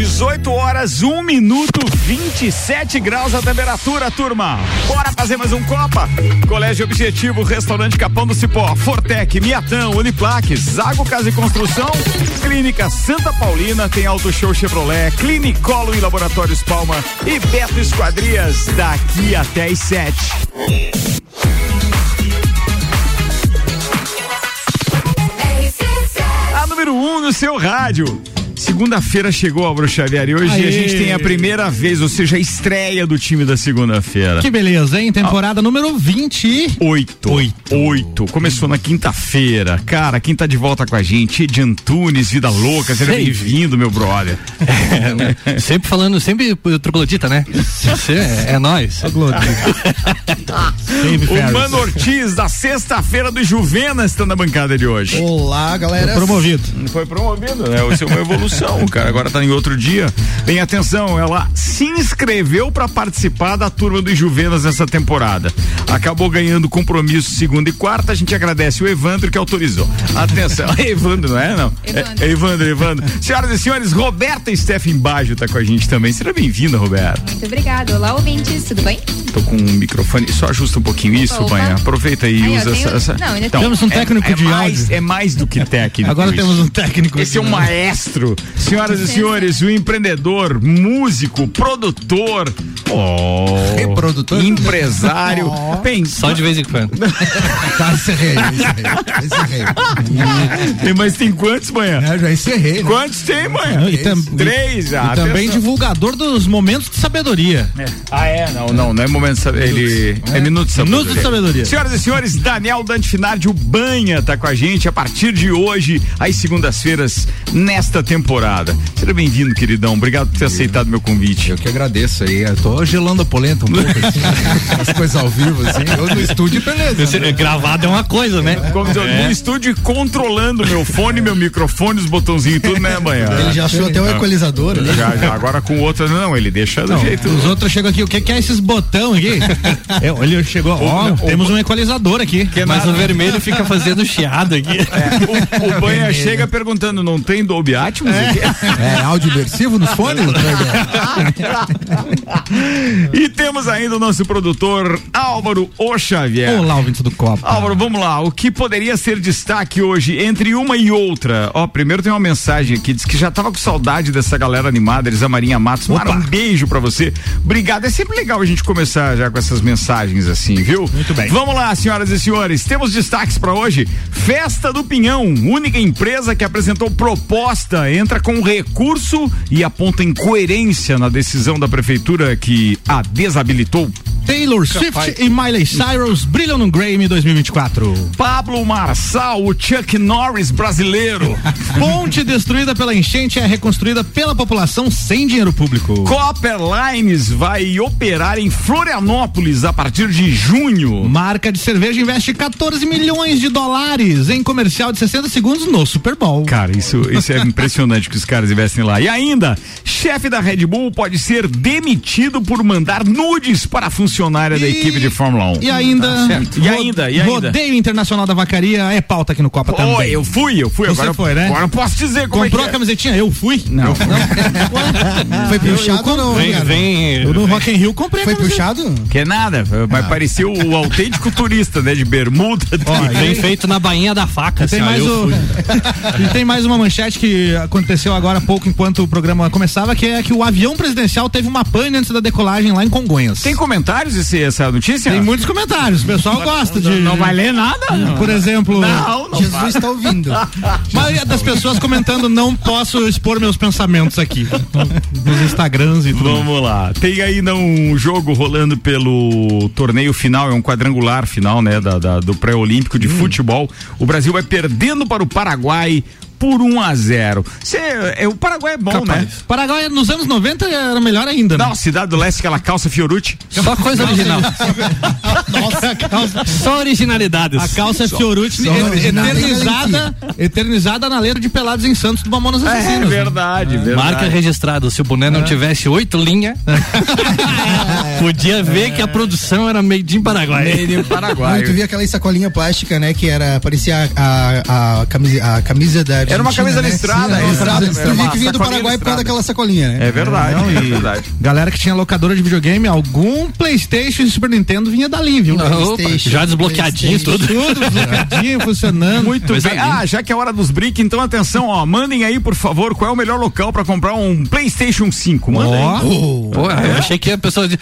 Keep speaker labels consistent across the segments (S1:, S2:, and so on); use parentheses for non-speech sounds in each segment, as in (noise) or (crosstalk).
S1: 18 horas, 1 minuto, 27 graus a temperatura, turma. Bora fazer mais um Copa? Colégio Objetivo, Restaurante Capão do Cipó, Fortec, Miatão, Uniplaques, Zago Casa e Construção, Clínica Santa Paulina, tem Auto Show Chevrolet, Clinicolo e Laboratórios Palma e Beto Esquadrias, daqui até as 7. A número 1 um no seu rádio. Segunda-feira chegou Álvaro Xavier e hoje Aê. a gente tem a primeira vez, ou seja, a estreia do time da segunda-feira.
S2: Que beleza, hein? Temporada ah. número 28.
S1: Oito. Oito. Começou na quinta-feira. Cara, quem tá de volta com a gente? Edi Antunes, Vida Louca, seja bem-vindo, meu brother.
S2: É, sempre falando, sempre troglodita, né? é, é nós. o
S1: Mano Ortiz, da sexta-feira do Juvena, está na bancada de hoje.
S3: Olá, galera.
S2: Foi promovido.
S1: Foi promovido, né? O seu evolução evolução, cara. Agora tá em outro dia. Bem, atenção, ela se inscreveu para participar da turma dos Juvenas nessa temporada. Acabou ganhando compromisso segunda e quarta. A gente agradece o Evandro que autorizou. Atenção, é (laughs) Evandro, não é? Não. Evandro. É, é Evandro, Evandro. Senhoras e senhores, Roberta Steffen Baggio tá com a gente também. Seja bem-vinda, Roberta.
S4: Muito obrigada. Olá, ouvintes, tudo bem?
S1: Tô com um microfone, só ajusta um pouquinho opa, isso, Banha. Aproveita aí e usa tenho... essa, essa.
S2: Não, então, temos um técnico é, é de
S1: mais,
S2: áudio.
S1: É mais do que (laughs) técnico.
S2: Agora temos um técnico.
S1: Esse é um maestro. Senhoras e senhores, o empreendedor, músico, produtor, oh,
S2: reprodutor,
S1: empresário. Oh.
S2: Bem, Só de vez em quando. (laughs)
S3: tá, encerrei, encerrei, encerrei.
S1: Tem, mas tem quantos, manhã?
S3: É, já encerrei.
S1: Né? Quantos tem, manhã?
S2: Três já. E também divulgador dos momentos de sabedoria.
S1: É. Ah, é? Não, não, não é momento de sabedoria. Ele é, é minuto de sabedoria.
S2: Minuto de sabedoria.
S1: Senhoras e senhores, Daniel Dante Finardi, o Banha, tá com a gente a partir de hoje, às segundas-feiras, nesta temporada. Seja bem-vindo, queridão. Obrigado por ter aceitado meu convite.
S3: Eu que agradeço aí. Eu tô gelando a polenta um pouco, assim, (laughs) as coisas ao vivo, assim. Eu no estúdio, beleza.
S2: Né? Gravado é uma coisa, né?
S1: É. No estúdio controlando meu fone, meu microfone, os botãozinhos e tudo, né, Banha?
S3: Ele já achou até o equalizador ali.
S1: Já, já. Agora com o outro, não, ele deixa do não, jeito.
S2: Os outros chegam aqui, o que, que é esses botão aqui? (laughs) É, ele chegou, ó, temos um equalizador aqui.
S1: Que mas nada. o vermelho fica fazendo chiado aqui. É, o, o (laughs) Banha chega perguntando, não tem Dolby Atmos
S3: é.
S1: Aqui?
S3: É, áudio imersivo nos fones? (laughs)
S1: e temos ainda o nosso produtor Álvaro O Xavier.
S2: Olá, ouvinte do Copa.
S1: Álvaro, vamos lá. O que poderia ser destaque hoje entre uma e outra? Ó, primeiro tem uma mensagem aqui, diz que já tava com saudade dessa galera animada, eles a Marinha Matos. Mara, um beijo para você. Obrigado. É sempre legal a gente começar já com essas mensagens assim, viu?
S2: Muito bem.
S1: Vamos lá, senhoras e senhores. Temos destaques para hoje. Festa do Pinhão, única empresa que apresentou proposta, entra com recurso e aponta incoerência na decisão da prefeitura que a desabilitou.
S2: Taylor Swift e Miley Cyrus brilham no Grammy 2024.
S1: Pablo Marçal, o Chuck Norris brasileiro. (laughs)
S2: Ponte destruída pela enchente é reconstruída pela população sem dinheiro público.
S1: Copper Lines vai operar em Florianópolis a partir de junho.
S2: Marca de cerveja investe 14 milhões de dólares em comercial de 60 segundos no Super Bowl.
S1: Cara, isso, isso é (laughs) impressionante que os caras investem lá. E ainda, chefe da Red Bull pode ser demitido por mandar nudes para a funcionária e... da equipe de Fórmula 1.
S2: E ainda,
S1: tá e ainda, e ainda.
S2: Rodeio Internacional da Vacaria é pauta aqui no Copa oh, também.
S1: eu fui, eu fui.
S2: Você
S1: agora,
S2: foi, né?
S1: Agora posso dizer como
S2: Comprou
S1: é
S2: a camisetinha? Eu fui.
S1: Não.
S2: Eu
S1: fui. (laughs)
S2: não. foi puxado ou não? Vem, vem. Eu no Rock in Rio comprei
S3: Foi puxado?
S1: Que nada, mas ah. pareceu o autêntico (laughs) turista, né? De bermuda.
S2: Ó, vem feito na bainha da faca. Tem assim, mais o... e tem mais uma manchete que aconteceu agora há pouco, enquanto o programa começava, que é que o avião presidencial teve uma pane antes da decolagem lá em Congonhas.
S1: Tem comentários esse, essa notícia?
S2: Tem muitos comentários. O pessoal não, gosta
S1: não,
S2: de.
S1: Não vai ler nada?
S2: Não. Por exemplo.
S1: Não, não
S3: Jesus está ouvindo. (laughs) A
S2: maioria das pessoas comentando, não posso expor meus pensamentos aqui. Nos Instagrams e tudo.
S1: Vamos lá. Tem ainda um jogo rolando pelo torneio final, é um quadrangular final, né? Da, da do pré-olímpico de hum. futebol. O Brasil vai perdendo para o Paraguai por 1 a 0 Cê, é, o Paraguai é bom, Capaz. né?
S2: Paraguai nos anos 90 era melhor ainda,
S1: né? Não, Cidade do Leste, aquela calça Fiorucci.
S2: Só coisa original. (laughs) Nossa, calça, só originalidades. A calça Fiorucci eternizada, eternizada na letra de Pelados em Santos do Mamonas Assassinos.
S1: É verdade, é. verdade.
S2: Marca registrada, se o boné não é. tivesse oito linhas, (laughs) podia ver que a produção era made in Paraguai.
S3: Made in Paraguai. tu via aquela sacolinha plástica, né, que era, parecia a, a, a, camisa, a camisa da
S1: Era uma camisa
S2: né?
S1: listrada.
S2: Sim,
S1: é,
S2: listrada. Tu vi que vinha do Paraguai por causa daquela sacolinha, né?
S1: É verdade,
S5: Não,
S1: é verdade.
S5: Galera que tinha locadora de videogame, algum Playstation e Super Nintendo vinha dali, viu?
S6: Opa, já desbloqueadinhos tudo.
S5: Tudo desbloqueadinho, (laughs) funcionando.
S1: Muito
S6: Coisa
S1: bem. Ah, já que é hora dos brick, então atenção, ó. Mandem aí, por favor, qual é o melhor local pra comprar um PlayStation 5. Manda aí.
S5: Ó,
S6: Pô, eu achei que a pessoa de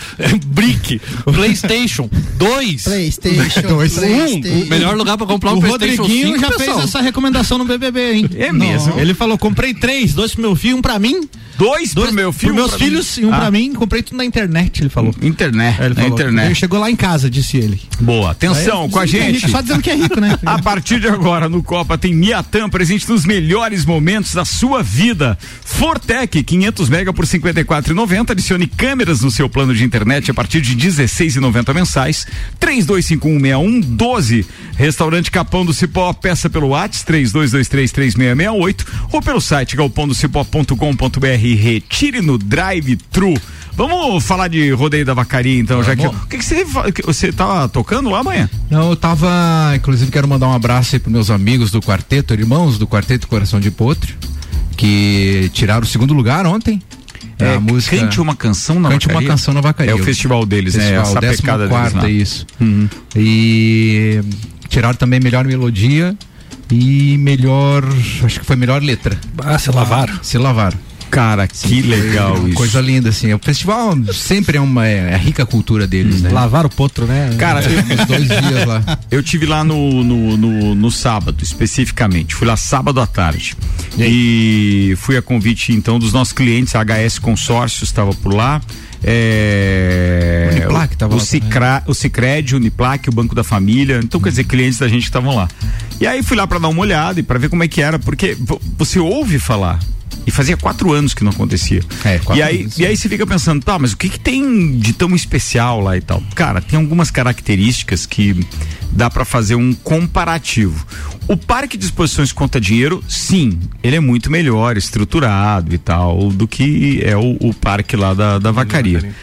S6: Brick, PlayStation 2.
S2: Playstation. (laughs)
S6: Um,
S2: Playstation.
S6: o melhor lugar pra comprar um
S5: o
S6: PlayStation
S5: Rodriguinho
S6: 5.
S5: já
S6: pessoal.
S5: fez essa recomendação no BBB, hein?
S1: É mesmo?
S5: Ele falou: comprei três, dois pro meu filho, um pra mim,
S1: Dois,
S5: dois
S1: pro meu filho.
S5: pros meus
S1: pra
S5: filhos
S1: mim.
S5: e um
S1: Ah,
S5: pra mim. Comprei tudo na internet, ele falou.
S1: Internet.
S5: É, ele falou. Ele
S1: internet.
S5: chegou lá em casa, disse ele.
S1: Boa. Atenção,
S5: Aí,
S1: com a
S5: que é
S1: gente.
S5: rico, só dizendo que é rico, né? (laughs)
S1: A partir de agora, no Copa, tem Miatan presente nos melhores momentos da sua vida. Fortec, 500 mega por 54,90. Adicione câmeras no seu plano de internet a partir de 16,90 mensais. 32516112. Restaurante Capão do Cipó, peça pelo WhatsApp 32233668 ou pelo site galpondocipó.com.br. Retire no drive-thru. Vamos falar de rodeio da vacaria, então, já que. O que, que você, você tá tocando lá amanhã?
S3: Não, eu tava, inclusive quero mandar um abraço aí pros meus amigos do quarteto, irmãos do quarteto Coração de Potro, que tiraram o segundo lugar ontem.
S1: É,
S3: a música
S1: Cante uma canção na
S3: Cante uma
S1: Vacaria?
S3: canção na vacaria.
S1: É o festival deles, né?
S3: Festival,
S1: Essa
S3: décima
S1: pecada deles
S3: quarta, isso.
S1: Uhum.
S3: E tiraram também melhor melodia e melhor, acho que foi melhor letra.
S6: Ah, se lavaram.
S3: Se lavaram.
S1: Cara, que legal
S3: Uma
S1: isso.
S3: Coisa linda assim. O festival sempre é uma é, a rica cultura deles, né?
S5: Lavar o potro, né?
S1: Cara, eu,
S3: Uns dois dias lá. (laughs)
S1: eu tive lá no, no, no, no sábado, especificamente. Fui lá sábado à tarde. E fui a convite, então, dos nossos clientes, a HS Consórcios estava por lá. É,
S3: Uniplac tava
S1: o,
S3: lá
S1: Cicra, o Cicred, o Uniplac, o Banco da Família. Então, quer dizer, clientes da gente estavam lá. E aí fui lá para dar uma olhada e para ver como é que era, porque vo- você ouve falar. E fazia quatro anos que não acontecia.
S3: É,
S1: e, aí,
S3: anos.
S1: e aí você fica pensando, tá, mas o que, que tem de tão especial lá e tal? Cara, tem algumas características que dá para fazer um comparativo. O parque de exposições conta dinheiro, sim, ele é muito melhor estruturado e tal do que é o, o parque lá da, da vacaria.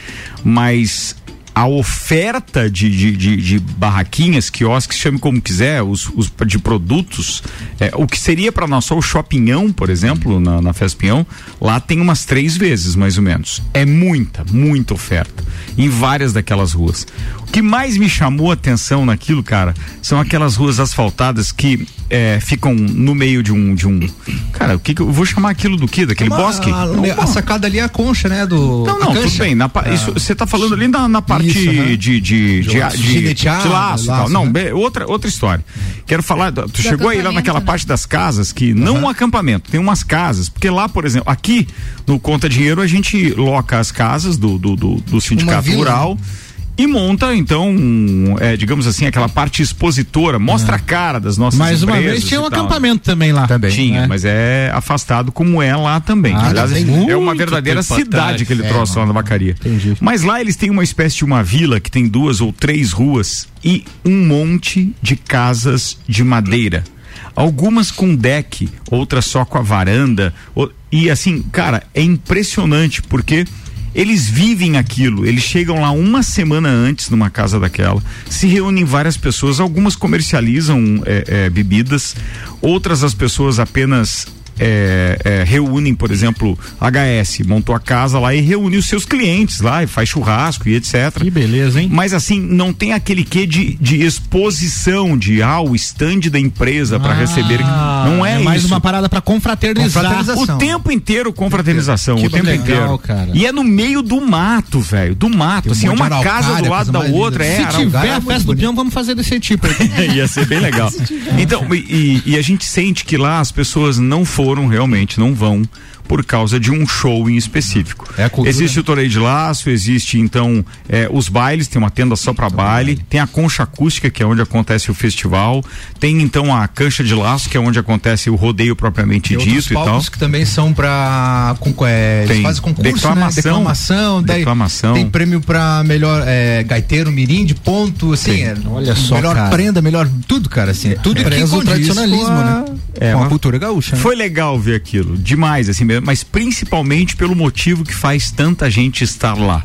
S1: Mas a oferta de, de, de, de barraquinhas, quiosques, chame como quiser, os, os de produtos, é, o que seria para nós só o Shoppingão, por exemplo, na, na Festa Pinhão, lá tem umas três vezes mais ou menos. É muita, muita oferta em várias daquelas ruas. O que mais me chamou a atenção naquilo, cara, são aquelas ruas asfaltadas que é, ficam no meio de um, de um. Cara, o que, que eu vou chamar aquilo do quê? Daquele
S3: Uma-
S1: bosque?
S3: A, a- a sacada ali é a concha, né? Do.
S1: Não, não, tudo bem. isso, você tá falando ali na, na parte
S3: Isso,
S1: de, de, de, de,
S3: laço.
S1: de-
S3: Gineteado,
S1: de laço e tal.
S3: laço,
S1: Não,
S3: né?
S1: outra, outra história. Quero falar, tu chegou aí lá naquela
S4: né?
S1: parte das casas que, não um acampamento, tem umas casas, porque lá, por exemplo, aqui no Conta Dinheiro a gente loca as casas do, do, do, do sindicato
S2: vila,
S1: rural. E monta, então, um, é, digamos assim, aquela parte expositora, mostra a cara das nossas
S5: Mais uma vez tinha um
S1: tal, né?
S5: acampamento também lá.
S3: Também.
S1: Tinha,
S5: É.
S1: mas é afastado como é lá também.
S5: Ah,
S1: Aliás, é uma verdadeira cidade aquele
S2: É,
S1: troço lá na vacaria.
S5: Entendi.
S1: Mas lá eles têm uma espécie de uma vila que tem duas ou três ruas e um monte de casas de madeira. Algumas com deck, outras só com a varanda. E assim, cara, é impressionante porque eles vivem aquilo. Eles chegam lá uma semana antes numa casa daquela, se reúnem várias pessoas, algumas comercializam é, é, bebidas, outras as pessoas apenas é, é, reúnem, por exemplo, HS, montou a casa lá e reúne os seus clientes lá e faz churrasco e etc.
S5: Que beleza, hein?
S1: Mas assim, não tem aquele quê de, de exposição, de ah, o stand da empresa para receber. Não é,
S5: mais
S1: isso.
S5: uma parada pra confraternizar.
S2: Confraternização.
S1: O tempo inteiro com fraternização,
S5: Que
S1: o tempo
S5: legal,
S1: inteiro.
S5: cara.
S1: E é no meio do mato, velho, do mato.
S3: Um
S1: assim, é uma casa
S3: araucária,
S1: do lado da outra. É,
S5: Se tiver
S3: é
S5: a festa do peão, vamos fazer desse tipo. (laughs)
S1: Ia ser bem legal. (laughs) Então, e, e a gente sente que lá as pessoas não foram realmente, não vão por causa de um show em específico.
S3: É a cultura,
S1: existe
S3: né?
S1: o toreio de laço, existe então é, os bailes, tem uma tenda só para baile, tem a concha acústica que é onde acontece o festival, tem então a cancha de laço que é onde acontece o rodeio propriamente
S3: Tem
S1: dito e tal.
S3: palcos que também são pra. Com, é, eles
S1: Tem
S3: fazem concurso,
S1: declamação.
S3: né? Declamação. daí
S1: Declamação.
S3: Tem prêmio pra melhor é, gaiteiro, mirim de ponto, assim. É,
S5: Olha só,
S3: Melhor
S5: cara.
S3: prenda, melhor tudo, cara, assim. é tudo que
S2: Preza o tradicionalismo,
S3: com a,
S2: né?
S1: É,
S3: com a
S1: mas-
S3: cultura gaúcha. né?
S1: Foi legal ver aquilo, demais, assim mesmo, mas principalmente pelo motivo que faz tanta gente estar lá.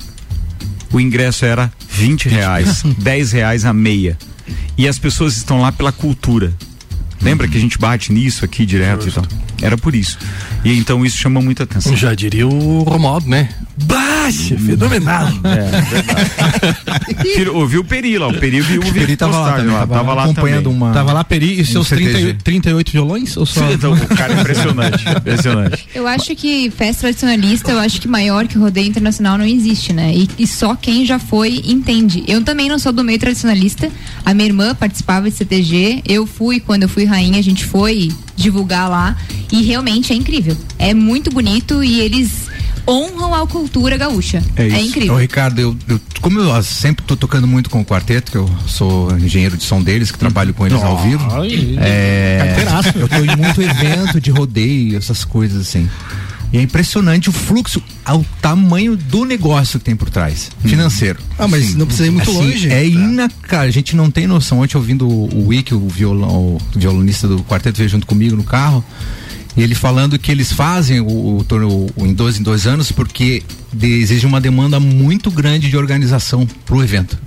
S1: O ingresso era 20 reais, (laughs) 10 reais a meia. E as pessoas estão lá pela cultura. Lembra que a gente bate nisso aqui direto Justo. e tal? Era por isso. E então isso chama muita atenção.
S6: Já diria o Romualdo, né? Baixa, fenomenal.
S1: É, é (laughs) ouviu o Peri lá, o Peri viu o
S5: Peri tava lá, também, lá, tava, tava lá acompanhando também. uma. Tava lá Peri e seus 38, 38 violões? Ou só...
S1: Então, o cara é impressionante, (laughs) impressionante.
S4: Eu acho que festa tradicionalista, eu acho que maior que o rodeio internacional não existe, né? E, e só quem já foi entende. Eu também não sou do meio tradicionalista. A minha irmã participava de CTG. Eu fui quando eu fui rainha, a gente foi divulgar lá e realmente é incrível. É muito bonito e eles honram a cultura gaúcha. É, é incrível. Ô,
S3: Ricardo, eu, eu, como eu sempre estou tocando muito com o quarteto, que eu sou engenheiro de som deles, que trabalho com eles oh, ao vivo. é, eu estou em muito evento de rodeio, essas coisas assim. E é impressionante o fluxo, ao tamanho do negócio que tem por trás, hum. financeiro.
S5: Ah, mas Sim. não precisa ir muito assim, longe.
S3: É inacar, a gente não tem noção. Ontem ouvindo o, o Wick, o, violão, o violonista do quarteto, veio junto comigo no carro. Ele falando que eles fazem o, torneio em dois em dois anos porque exige uma demanda muito grande de organização para o evento.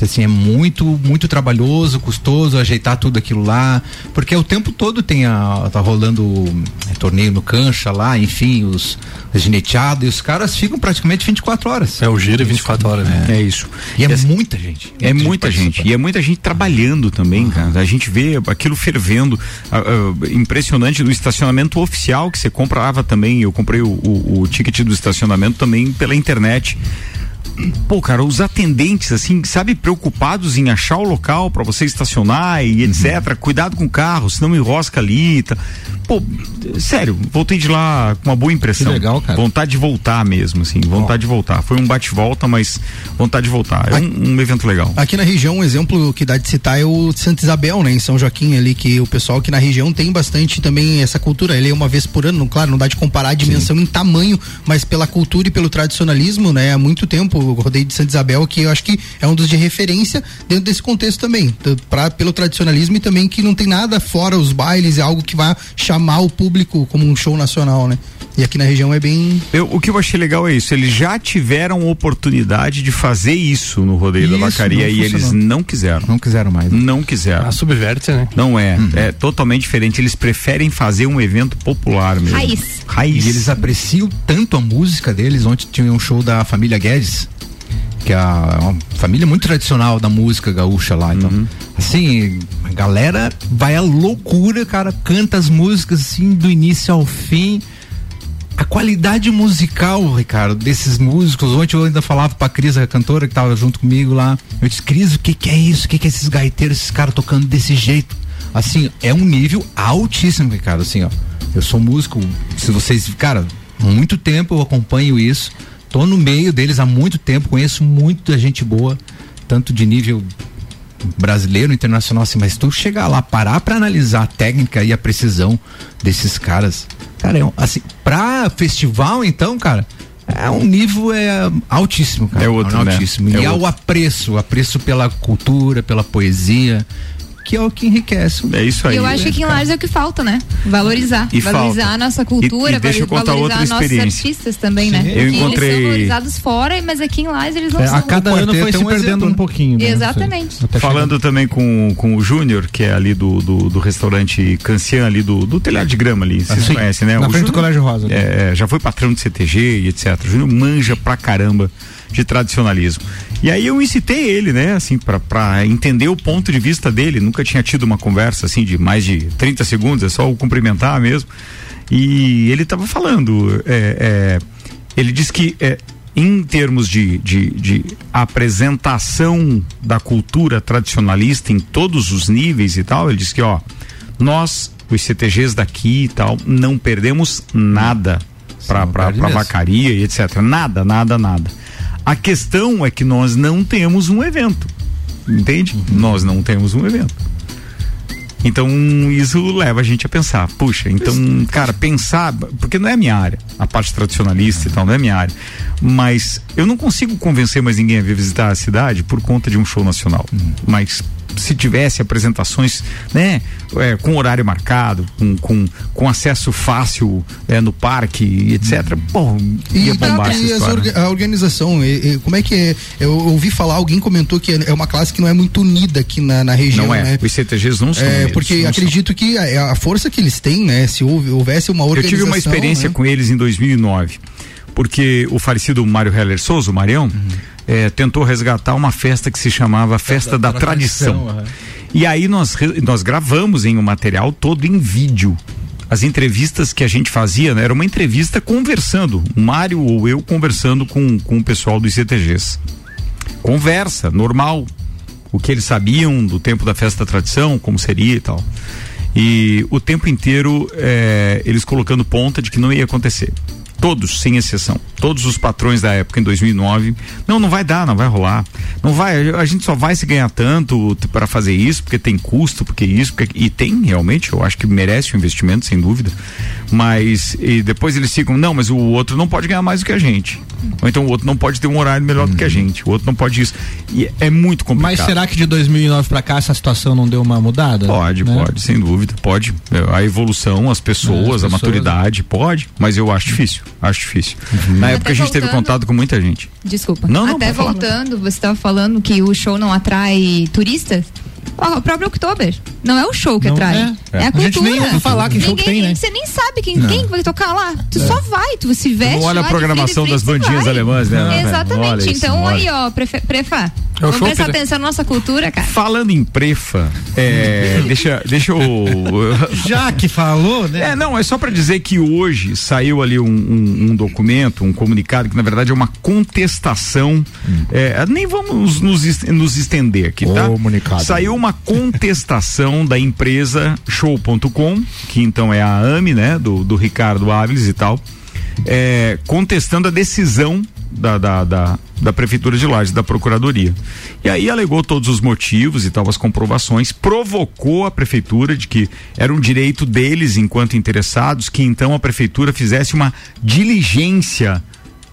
S3: Assim, é muito, muito trabalhoso, custoso ajeitar tudo aquilo lá, porque o tempo todo tem a, tá rolando é, torneio no cancha lá, enfim, os, os gineteados, e os caras ficam praticamente 24 horas.
S6: É o giro 24 horas,
S1: né? É, é isso.
S3: E é essa, muita gente.
S1: É muita gente. E é muita gente trabalhando também, uhum. cara. A gente vê aquilo fervendo. Uh, uh, impressionante no estacionamento oficial que você comprava também. Eu comprei o, o, o ticket do estacionamento também pela internet pô, cara, os atendentes, assim, sabe, preocupados em achar o local para você estacionar e etc. Uhum. Cuidado com o carro, senão enrosca ali. Tá. Pô, sério, voltei de lá com uma boa impressão. Que
S3: legal, cara.
S1: Vontade de voltar mesmo, assim, vontade de voltar. Foi um bate-volta, mas vontade de voltar. É um, um, evento legal.
S5: Aqui na região, um exemplo que dá de citar é o Santa Isabel, né, em São Joaquim ali, que o pessoal aqui na região tem bastante também essa cultura. Ele é uma vez por ano, claro, não dá de comparar a dimensão Sim. em tamanho, mas pela cultura e pelo tradicionalismo, né, há muito tempo, rodeio de Santa Isabel, que eu acho que é um dos de referência dentro desse contexto também, pra, pelo tradicionalismo e também que não tem nada fora os bailes, é algo que vai chamar o público como um show nacional, né? E aqui na região é bem.
S1: Eu, o que eu achei legal é isso. Eles já tiveram oportunidade de fazer isso no rodeio isso, da vacaria e eles não quiseram.
S3: Não quiseram mais.
S1: Né? Não quiseram.
S6: A subverte, né?
S1: Não é. Uhum. É totalmente diferente. Eles preferem fazer um evento popular mesmo.
S4: Raiz.
S3: Raiz. E eles apreciam tanto a música deles. Ontem tinha um show da família Guedes que é uma família muito tradicional da música gaúcha lá. Então, uhum. assim, a galera vai à loucura, cara, canta as músicas assim do início ao fim. A qualidade musical, Ricardo, desses músicos. Ontem eu ainda falava pra Cris, a cantora que tava junto comigo lá. Eu disse, Cris, o que, que é isso? O que, que é esses gaiteiros, esses caras tocando desse jeito? Assim, é um nível altíssimo, Ricardo. Assim, ó. Eu sou músico, se vocês, cara, muito tempo eu acompanho isso Tô no meio deles há muito tempo, conheço muita gente boa, tanto de nível brasileiro, internacional, assim, mas tu chegar lá, parar para analisar a técnica e a precisão desses caras, cara, é, assim, pra festival, então, cara, é um nível é, altíssimo, cara.
S1: É outro,
S3: é
S1: né?
S3: altíssimo.
S1: É
S3: e
S1: outro.
S3: apreço, o apreço pela cultura, pela poesia, que é o que enriquece.
S1: É isso aí.
S4: Eu acho que aqui em Lages é o que falta, né? Valorizar. E valorizar falta. a nossa cultura, e, e valorizar outra nossos artistas também, né? Sim.
S1: né? Eu encontrei...
S4: Eles são valorizados fora, mas aqui em Lages eles não é, são.
S5: A cada ano foi se um perdendo exemplo. um pouquinho. Né?
S4: Exatamente.
S1: Falando também com, com o Júnior, que é ali do, do, do restaurante Cancian, ali do, do telhado de grama ali, vocês conhecem, né?
S5: Na
S1: o
S5: frente Júnior, do Colégio Rosa.
S1: É, já foi patrão de CTG e etc. O Júnior manja pra caramba de tradicionalismo. E aí eu incitei ele, né, assim, para entender o ponto de vista dele. Nunca tinha tido uma conversa assim de mais de 30 segundos, é só o cumprimentar mesmo. E ele estava falando, é, é, ele disse que é, em termos de, de, de, apresentação da cultura tradicionalista em todos os níveis e tal, ele disse que, ó, nós, os CTGs daqui e tal, não perdemos nada para vacaria e etc. Nada, nada, nada. A questão é que nós não temos um evento. Entende? Uhum. Nós não temos um evento. Então isso leva a gente a pensar, puxa, então, cara, pensar, porque não é a minha área, a parte tradicionalista e tal, não é a minha área. Mas eu não consigo convencer mais ninguém a vir visitar a cidade por conta de um show nacional. Uhum. Mas se tivesse apresentações, né, é, com horário marcado, com, com, com acesso fácil é, no parque, etc. Bom, ia
S5: E,
S1: bombar
S5: e
S1: história.
S5: orga- a organização, e- e como é que é? Eu ouvi falar, alguém comentou que é uma classe que não é muito unida aqui na, na região,
S1: Não é,
S5: né?
S1: os CTGs não são.
S5: É,
S1: unidos,
S5: porque
S1: não são.
S5: acredito que a, a força que eles têm, né? Se houve- houvesse uma
S1: Eu
S5: organização.
S1: tive uma experiência
S5: né?
S1: com eles em 2009, porque o falecido Mário Heller Souza, o Marião, eh, tentou resgatar uma festa que se chamava Festa da, Tradição. E aí nós, nós gravamos em um material todo em vídeo. As entrevistas que a gente fazia, né, era uma entrevista conversando, o Mário ou eu conversando com, com o pessoal dos CTGs. Conversa, normal. O que eles sabiam do tempo da festa da tradição, como seria e tal. E o tempo inteiro eh, eles colocando ponta de que não ia acontecer. Todos, sem exceção. Todos os patrões da época, em 2009. Não, não vai dar, não vai rolar. Não vai, a gente só vai se ganhar tanto para fazer isso, porque tem custo, porque isso, porque, e tem realmente, eu acho que merece o investimento, sem dúvida. Mas, e depois eles ficam, não, mas o outro não pode ganhar mais do que a gente. Ou então o outro não pode ter um horário melhor do que a gente. O outro não pode isso. E é muito complicado.
S2: Mas será que de 2009 pra cá essa situação não deu uma mudada?
S1: Pode,
S2: Né?
S1: pode, sem dúvida, pode. É, A evolução, as pessoas,
S2: É, as
S1: a
S2: pessoas,
S1: maturidade, pode, mas eu acho difícil, acho difícil. Na época
S4: Até
S1: a gente teve
S4: voltando-
S1: contato com muita gente.
S4: Desculpa.
S1: Não, não,
S4: Até
S1: pode falar.
S4: voltando, você estava falando que o show não atrai turistas. O próprio Oktober. Não é o show que
S2: Não,
S4: atrai.
S2: é.
S4: É, a
S2: A
S4: cultura.
S2: gente nem ouve falar que show tem, né?
S4: Você nem sabe quem, quem vai tocar lá. Tu só vai, tu se veste.
S1: Não olha a programação das bandinhas alemãs, né?
S4: Exatamente.
S1: Olha
S4: então aí, ó, prefe, Prefá.
S6: É
S4: Vamos prestar atenção na nossa cultura, cara.
S1: Falando em prefa, é, (laughs) deixa, deixa eu. (laughs)
S3: Já que falou, né?
S1: É, não, é só para dizer que hoje saiu ali um, um- um documento, um comunicado, que na verdade é uma contestação. é, nem vamos nos, nos estender aqui, tá?
S3: Comunicado.
S1: Saiu uma contestação (laughs) da empresa Show.com, que então é a AME, né? Do, do Ricardo Áviles e tal, é, contestando a decisão da, da, da, da Prefeitura de Lages, da Procuradoria. E aí alegou todos os motivos e tal, as comprovações, provocou a Prefeitura de que era um direito deles, enquanto interessados, que então a Prefeitura fizesse uma diligência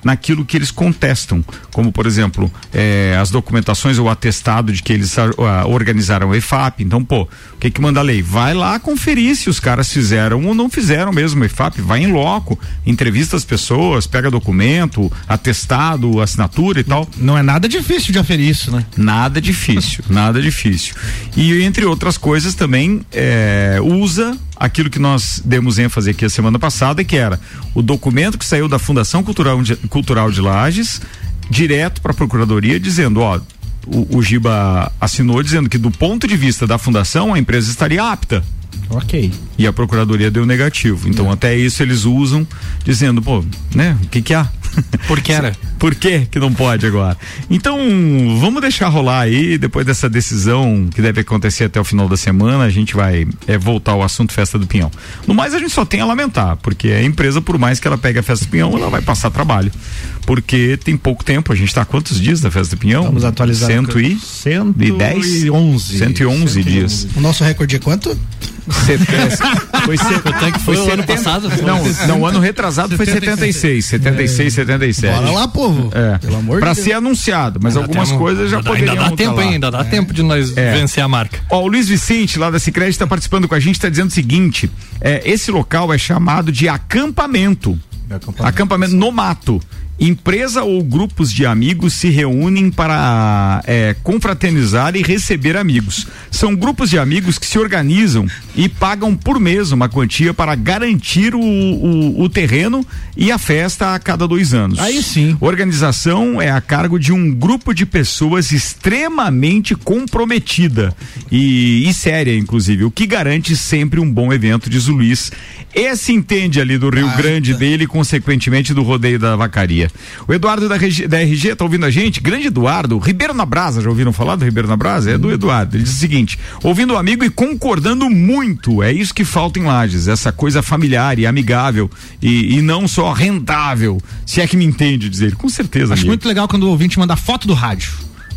S1: naquilo que eles contestam, como por exemplo eh, as documentações ou atestado de que eles ah, organizaram o EFAP. Então, pô, o que que manda a lei? Vai lá conferir se os caras fizeram ou não fizeram mesmo o EFAP, vai em loco, entrevista as pessoas, pega documento, atestado, assinatura e tal.
S2: Não é nada difícil de aferir isso, né?
S1: Nada difícil, (laughs) nada difícil. E entre outras coisas também é, usa aquilo que nós demos ênfase aqui a semana passada, que era o documento que saiu da Fundação Cultural de, Cultural de Lages, direto para a Procuradoria, dizendo, ó, o, o Giba assinou dizendo que do ponto de vista da fundação a empresa estaria apta
S2: Ok.
S1: e a procuradoria deu negativo. Então até isso eles usam dizendo, pô, né, o que que há? (laughs)
S6: Por que era?
S1: Por que que não pode agora? Então, vamos deixar rolar aí, depois dessa decisão que deve acontecer até o final da semana, a gente vai é, voltar ao assunto Festa do Pinhão. No mais, a gente só tem a lamentar, porque a empresa, por mais que ela pegue a Festa do Pinhão, ela vai passar trabalho. Porque tem pouco tempo, a gente está há quantos dias da Festa do Pinhão?
S2: Vamos atualizar.
S1: Cento e...
S2: 110?
S3: 111.
S1: 111 dias.
S5: O nosso recorde é quanto?
S1: Foi, set-
S6: foi o ano passado?
S1: Não, não, o ano retrasado foi 76, 76, 77.
S5: Bora lá, povo.
S1: É.
S5: Pelo amor
S1: pra
S5: de Deus.
S1: ser anunciado, mas algumas
S6: Temos-
S1: coisas já
S6: ainda,
S1: poderiam
S6: Ainda dá tempo
S1: lá.
S6: ainda, dá tempo de nós
S1: É.
S6: vencer a marca.
S1: Ó, o Luiz Vicente, lá da Cicred, está participando com a gente, está dizendo o seguinte: é, esse local é chamado de acampamento. Acampamento no mato. Empresa ou grupos de amigos se reúnem para é, confraternizar e receber amigos. São grupos de amigos que se organizam e pagam por mês uma quantia para garantir o, o, o terreno e a festa a cada dois anos.
S2: Aí sim.
S1: Organização é a cargo de um grupo de pessoas extremamente comprometida e, e séria, inclusive, o que garante sempre um bom evento, diz o Luiz. Esse entende ali do Rio
S5: Baita.
S1: Grande dele e, consequentemente, do rodeio da vacaria. O Eduardo da, RG da RG tá ouvindo a gente? Grande Eduardo, Ribeiro na Brasa, já ouviram falar do Ribeiro na Brasa? É do Eduardo. Ele diz o seguinte: ouvindo o amigo e concordando muito. É isso que falta em Lages, essa coisa familiar e amigável e, e não só rentável. Se é que me entende dizer. Com certeza,
S2: Acho
S1: amigo.
S2: muito legal quando o ouvinte manda foto do rádio.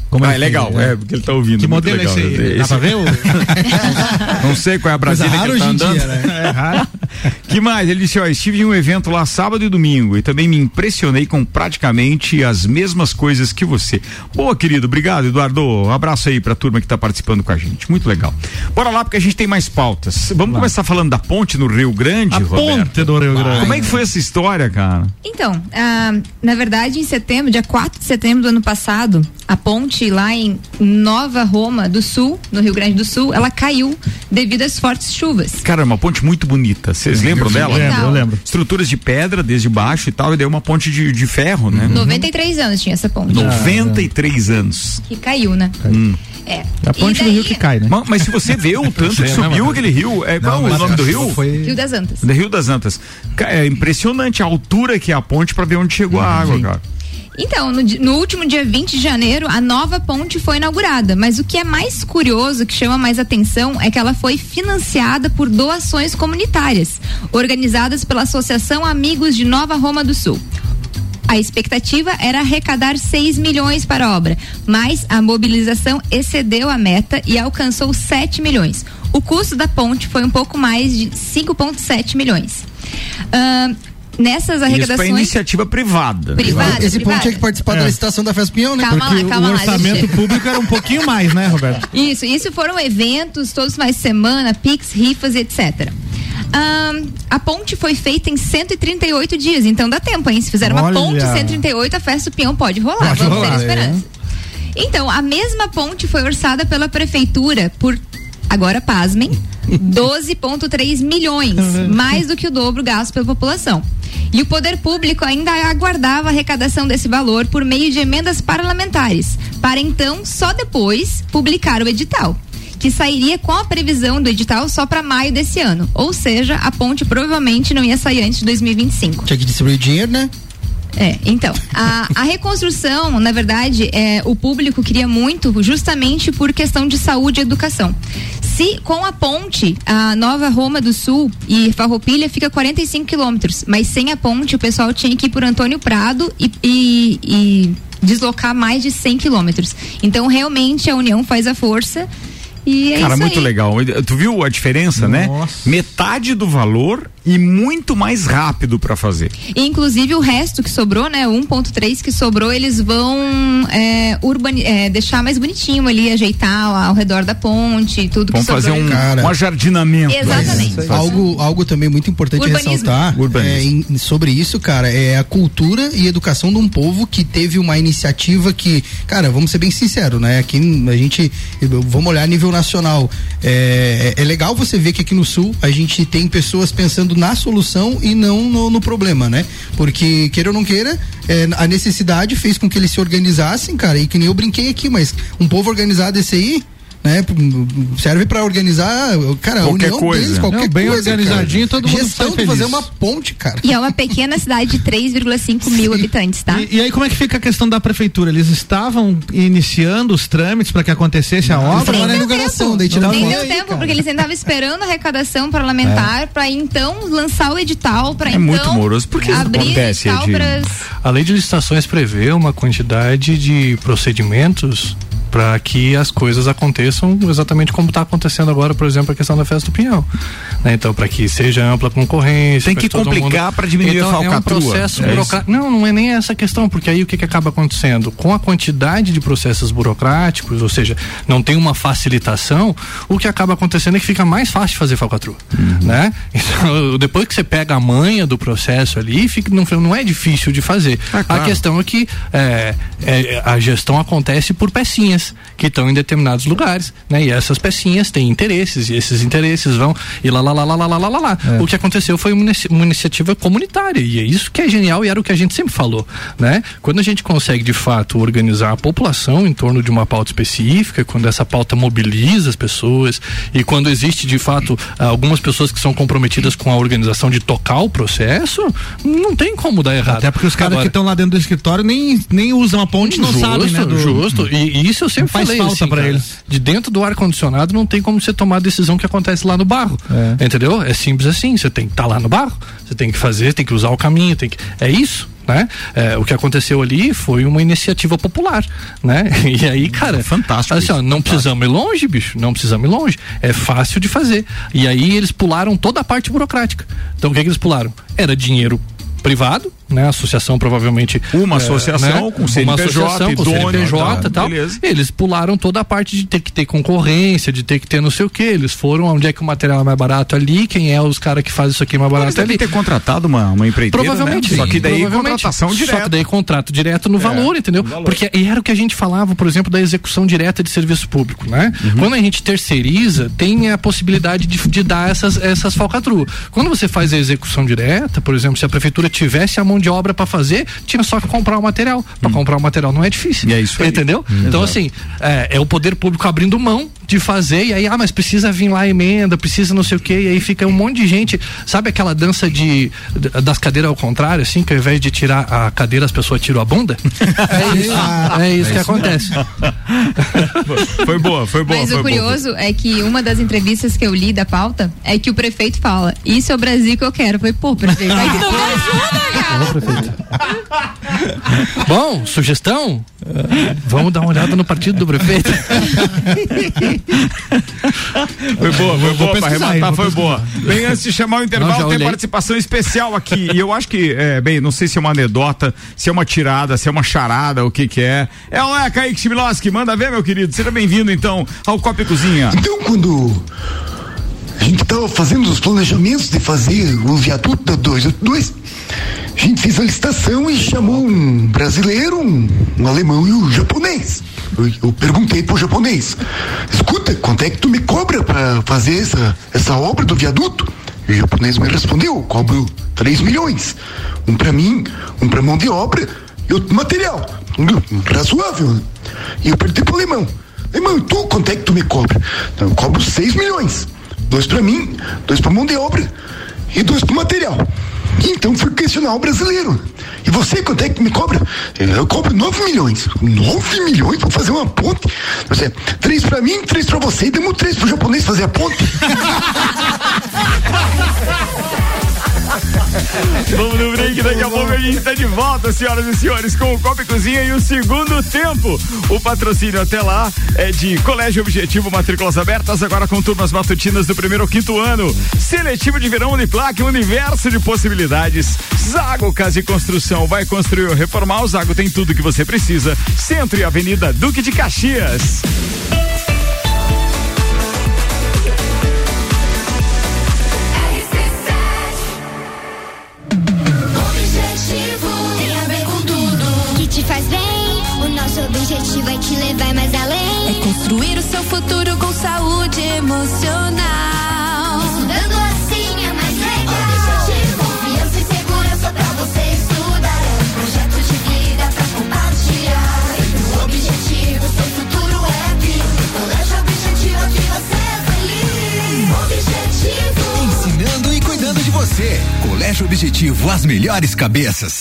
S2: Como
S1: ah,
S2: é
S1: é legal,
S2: que-
S1: é, porque ele tá ouvindo.
S2: Que modelo é
S1: legal.
S2: esse? Dá pra (laughs) ver? o-
S1: Não sei qual é a Brasília que ele tá
S5: hoje em
S1: andando.
S5: dia, né?
S2: É raro. (laughs)
S1: que mais? Ele disse, ó, estive em um evento lá sábado e domingo e também me impressionei com praticamente as mesmas coisas que você. Boa, querido, obrigado, Eduardo. Um abraço aí pra turma que tá participando com a gente. Muito legal. Bora lá, porque a gente tem mais pautas. Vamos começar falando da ponte no Rio Grande,
S2: A
S1: Roberto?
S2: ponte do Rio Grande.
S1: Como é que foi essa história, cara?
S4: Então, ah, na verdade, em setembro, dia 4 de setembro do ano passado, a ponte lá em Nova Roma do Sul, no Rio Grande do Sul, ela caiu devido às fortes chuvas.
S1: Cara, é uma ponte muito bonita. Vocês lembram dela?
S2: lembro, eu lembro.
S1: Estruturas de pedra desde baixo e tal, e daí uma ponte de, de ferro, né?
S4: 93 anos tinha essa ponte.
S1: 93 anos.
S4: Que caiu, né? É.
S2: É a ponte
S4: E
S2: do
S4: daí-
S2: rio que cai, né?
S1: Ma- Mas, se você vê o (laughs) tanto que
S6: né,
S1: subiu
S6: mano?
S1: aquele rio, é qual
S3: Não,
S1: o nome do rio?
S3: Foi...
S4: Rio das Antas.
S1: Do Rio das Antas. É impressionante a altura que é a ponte pra ver onde chegou a água, cara.
S4: Então, no, no último dia 20 de janeiro, a nova ponte foi inaugurada. Mas o que é mais curioso, que chama mais atenção, é que ela foi financiada por doações comunitárias, organizadas pela Associação Amigos de Nova Roma do Sul. A expectativa era arrecadar 6 milhões para a obra, mas a mobilização excedeu a meta e alcançou 7 milhões. O custo da ponte foi um pouco mais de 5,7 milhões. Ahn, nessas
S1: Isso pra
S4: arrecadações.
S1: iniciativa privada. né?
S4: Privada,
S5: Esse ponto
S4: privada.
S5: tinha que participar da licitação da Festa Pinhão, né?
S4: Calma
S2: Porque
S4: lá, calma
S2: o
S4: lá,
S2: orçamento
S4: gente.
S2: público era um pouquinho mais, né, Roberto? (laughs)
S4: Isso, isso foram eventos todos os finais de semana, Pix, rifas e etc. Ahn, a ponte foi feita em 138 dias, então dá tempo, hein? Se fizer uma
S2: Olha.
S4: ponte em 138, a festa do peão pode rolar,
S5: Pode
S4: vamos
S5: rolar,
S4: ter
S5: é.
S4: esperança. Então, a mesma ponte foi orçada pela prefeitura por, agora pasmem, (laughs) 12,3 milhões, mais do que o dobro gasto pela população. E o poder público ainda aguardava a arrecadação desse valor por meio de emendas parlamentares, para então, só depois, publicar o edital. Que sairia com a previsão do edital só para maio desse ano. Ou seja, a ponte provavelmente não ia sair antes de 2025.
S5: Tinha que distribuir dinheiro, né?
S4: É, então, a, a reconstrução, na verdade, é, o público queria muito justamente por questão de saúde e educação. Se com a ponte, a Nova Roma do Sul e Farroupilha fica 45 quilômetros, mas sem a ponte o pessoal tinha que ir por Antônio Prado e, e- e deslocar mais de 100 quilômetros. Então, realmente, a união faz a força e é
S1: Cara,
S4: isso
S1: muito
S4: aí.
S1: legal. Tu viu a diferença, né?
S2: Nossa.
S1: Metade do valor e muito mais rápido pra fazer.
S4: E, inclusive o resto que sobrou, né? O 1.3 que sobrou, eles vão é, é, deixar mais bonitinho ali, ajeitar ao redor da ponte, tudo
S1: Vamos
S4: que sobrou.
S1: fazer um, um ajardinamento.
S4: Exatamente.
S1: Fazer-
S5: Algo, algo também muito importante
S4: Urbanismo.
S5: ressaltar
S1: Urbanismo.
S5: é, em- sobre isso, cara, é a cultura e educação de um povo que teve uma iniciativa que, cara, vamos ser bem sinceros, né? Aqui a gente, vamos olhar a nível nacional. É, é legal você ver que aqui no Sul a gente tem pessoas pensando na solução e não no, no problema, né? Porque, queira ou não queira, é, a necessidade fez com que eles se organizassem, cara, e que nem eu brinquei aqui, mas um povo organizado esse aí. Né, serve pra organizar, cara, a
S1: Qualquer
S5: união
S1: coisa.
S5: deles, qualquer
S2: Não, bem
S5: coisa,
S2: organizadinho,
S5: cara.
S2: todo mundo
S5: Gestão
S2: sai
S5: de fazer uma ponte, cara.
S4: E é uma pequena cidade de 3,5 mil habitantes, tá?
S2: E, e aí, como é que fica a questão da prefeitura? Eles estavam iniciando os trâmites para que acontecesse a obra?
S5: Agora é
S4: deu
S5: inauguração,
S4: tempo.
S5: daí
S4: Nem deu
S5: Aí,
S4: tempo,
S5: cara.
S4: porque eles ainda estavam esperando a arrecadação parlamentar pra então lançar o edital, pra
S1: É
S4: então
S1: muito moroso. Por que isso
S4: abrir
S1: acontece,
S4: edital pras-
S6: A lei de licitações prevê uma quantidade de procedimentos para que as coisas aconteçam exatamente como está acontecendo agora, por exemplo, a questão da festa do Pinhão. Né? Então, para que seja ampla concorrência.
S1: Tem que complicar
S6: mundo-
S1: pra diminuir a
S6: então, É um
S1: falcatrua.
S6: processo
S1: É
S6: burocrático. Não, não é nem essa questão, porque aí o que, que acaba acontecendo? Com a quantidade de processos burocráticos, ou seja, não tem uma facilitação, o que acaba acontecendo é que fica mais fácil fazer falcatrua. Né? (laughs) Então, depois que você pega a manha do processo ali, fica, não, não é difícil de fazer.
S1: Ah, claro.
S6: A questão é que é, é, a gestão acontece por pecinhas que estão em determinados lugares, né? E essas pecinhas têm interesses, e esses interesses vão e lá, lá, lá, lá, lá, lá, lá, lá. É. O que aconteceu foi uma, uma iniciativa comunitária, e é isso que é genial e era o que a gente sempre falou, né? Quando a gente consegue, de fato, organizar a população em torno de uma pauta específica, quando essa pauta mobiliza as pessoas, e quando existe, de fato, algumas pessoas que são comprometidas com a organização de tocar o processo, não tem como dar errado.
S2: Até porque os caras que estão lá dentro do escritório nem, nem usam a ponte, não
S6: justo,
S2: sabem, né? Do...
S6: Justo, e, e isso eu sempre
S2: faz
S6: falei.
S2: falta
S6: assim,
S2: pra
S6: cara,
S2: eles.
S6: De dentro do ar-condicionado não tem como você tomar a decisão que acontece lá no barro.
S2: É.
S6: Entendeu? É simples assim. Você tem que estar lá no barro, você tem que fazer, tem que usar o caminho, tem que. É isso. né? É, o que aconteceu ali foi uma iniciativa popular, né? (laughs) E aí, cara,
S1: Fantástico
S6: Assim, ó, não
S1: fantástico.
S6: precisamos ir longe, bicho, não precisamos ir longe. É fácil de fazer. E aí eles pularam toda a parte burocrática. Então o que, que eles pularam? Era dinheiro privado, né? Associação provavelmente
S1: Uma
S6: é,
S1: associação com CNPJ,
S6: uma associação com
S1: dono,
S6: CNPJ
S1: tá,
S6: e tal.
S1: beleza.
S6: Eles pularam toda a parte de ter que ter concorrência, de ter que ter não sei o que. Eles foram onde é que o material é mais barato ali, quem é os caras que fazem isso aqui mais
S1: Eles
S6: barato
S1: devem
S6: ali.
S1: ter contratado uma, uma empreiteira,
S6: Provavelmente.
S1: né? Só que daí contratação
S6: Só
S1: direta.
S6: que daí contrato direto no valor, entendeu?
S1: no valor.
S6: Porque era o que a gente falava, por exemplo, da execução direta de serviço público, né?
S1: Uhum.
S6: Quando a gente terceiriza, tem a possibilidade de, de dar essas, essas falcatruas. Quando você faz a execução direta, por exemplo, se a prefeitura tivesse a mão de obra para fazer, tinha só que comprar o material. Para comprar o material não é difícil.
S1: Hum. E é isso aí.
S6: Entendeu? Então, assim, é, é o poder público abrindo mão de fazer, e aí, ah, mas precisa vir lá a emenda, precisa não sei o quê, e aí fica um monte de gente. Sabe aquela dança de das cadeiras ao contrário, assim, que ao invés de tirar a cadeira, as pessoas tiram a bunda? (laughs) É isso. É isso que acontece. (laughs)
S1: Foi boa, foi boa.
S4: Mas
S1: foi
S4: o
S1: boa.
S4: curioso é que uma das entrevistas que eu li da pauta é que o prefeito fala: Isso é o Brasil que eu quero. Falei, pô, prefeito, vai (laughs) ter
S6: Bom, sugestão? Vamos dar uma olhada no partido do prefeito. (laughs)
S1: Foi boa, foi boa, pra arrematar foi boa. Bem, antes de chamar o
S6: Não,
S1: intervalo,
S6: já
S1: tem
S6: olhei.
S1: participação especial aqui. E eu acho que, é, bem, não sei se é uma anedota, se é uma tirada, se é uma charada, o que que é. É o é, Kaique Chmielowski, manda ver, meu querido. Seja bem-vindo, então, ao Copa e Cozinha.
S7: Então, quando a gente estava fazendo os planejamentos de fazer o viaduto da 282, a gente fez a licitação e chamou um brasileiro, um, um alemão e um japonês. Eu, eu perguntei pro japonês: escuta, quanto é que tu me cobra para fazer essa, essa obra do viaduto? E o japonês me respondeu: cobro 3 milhões. Um para mim, um para mão de obra e outro material. Razoável. E eu perguntei pro alemão: Alemão, tu quanto é que tu me cobra? Eu cobro 6 milhões. Dois para mim, dois para mão de obra e dois para material. Então fui questionar o brasileiro. E você, quanto é que me cobra? Eu cobro 9 milhões. 9 milhões para fazer uma ponte? Você, três para mim, três para você. E demos três pro japonês fazer a ponte. (laughs) (laughs)
S1: Vamos no break, daqui a pouco a gente está de volta, senhoras e senhores, com o Copa e Cozinha e o segundo tempo. O patrocínio até lá é de Colégio Objetivo, matrículas abertas, agora com turmas matutinas do primeiro ao quinto ano. Seletivo de verão Uniplaque, um universo de possibilidades. Zago Casa e Construção, vai construir ou reformar, o Zago tem tudo que você precisa. Centro e Avenida Duque de Caxias.
S8: Colégio Objetivo,
S9: as melhores cabeças.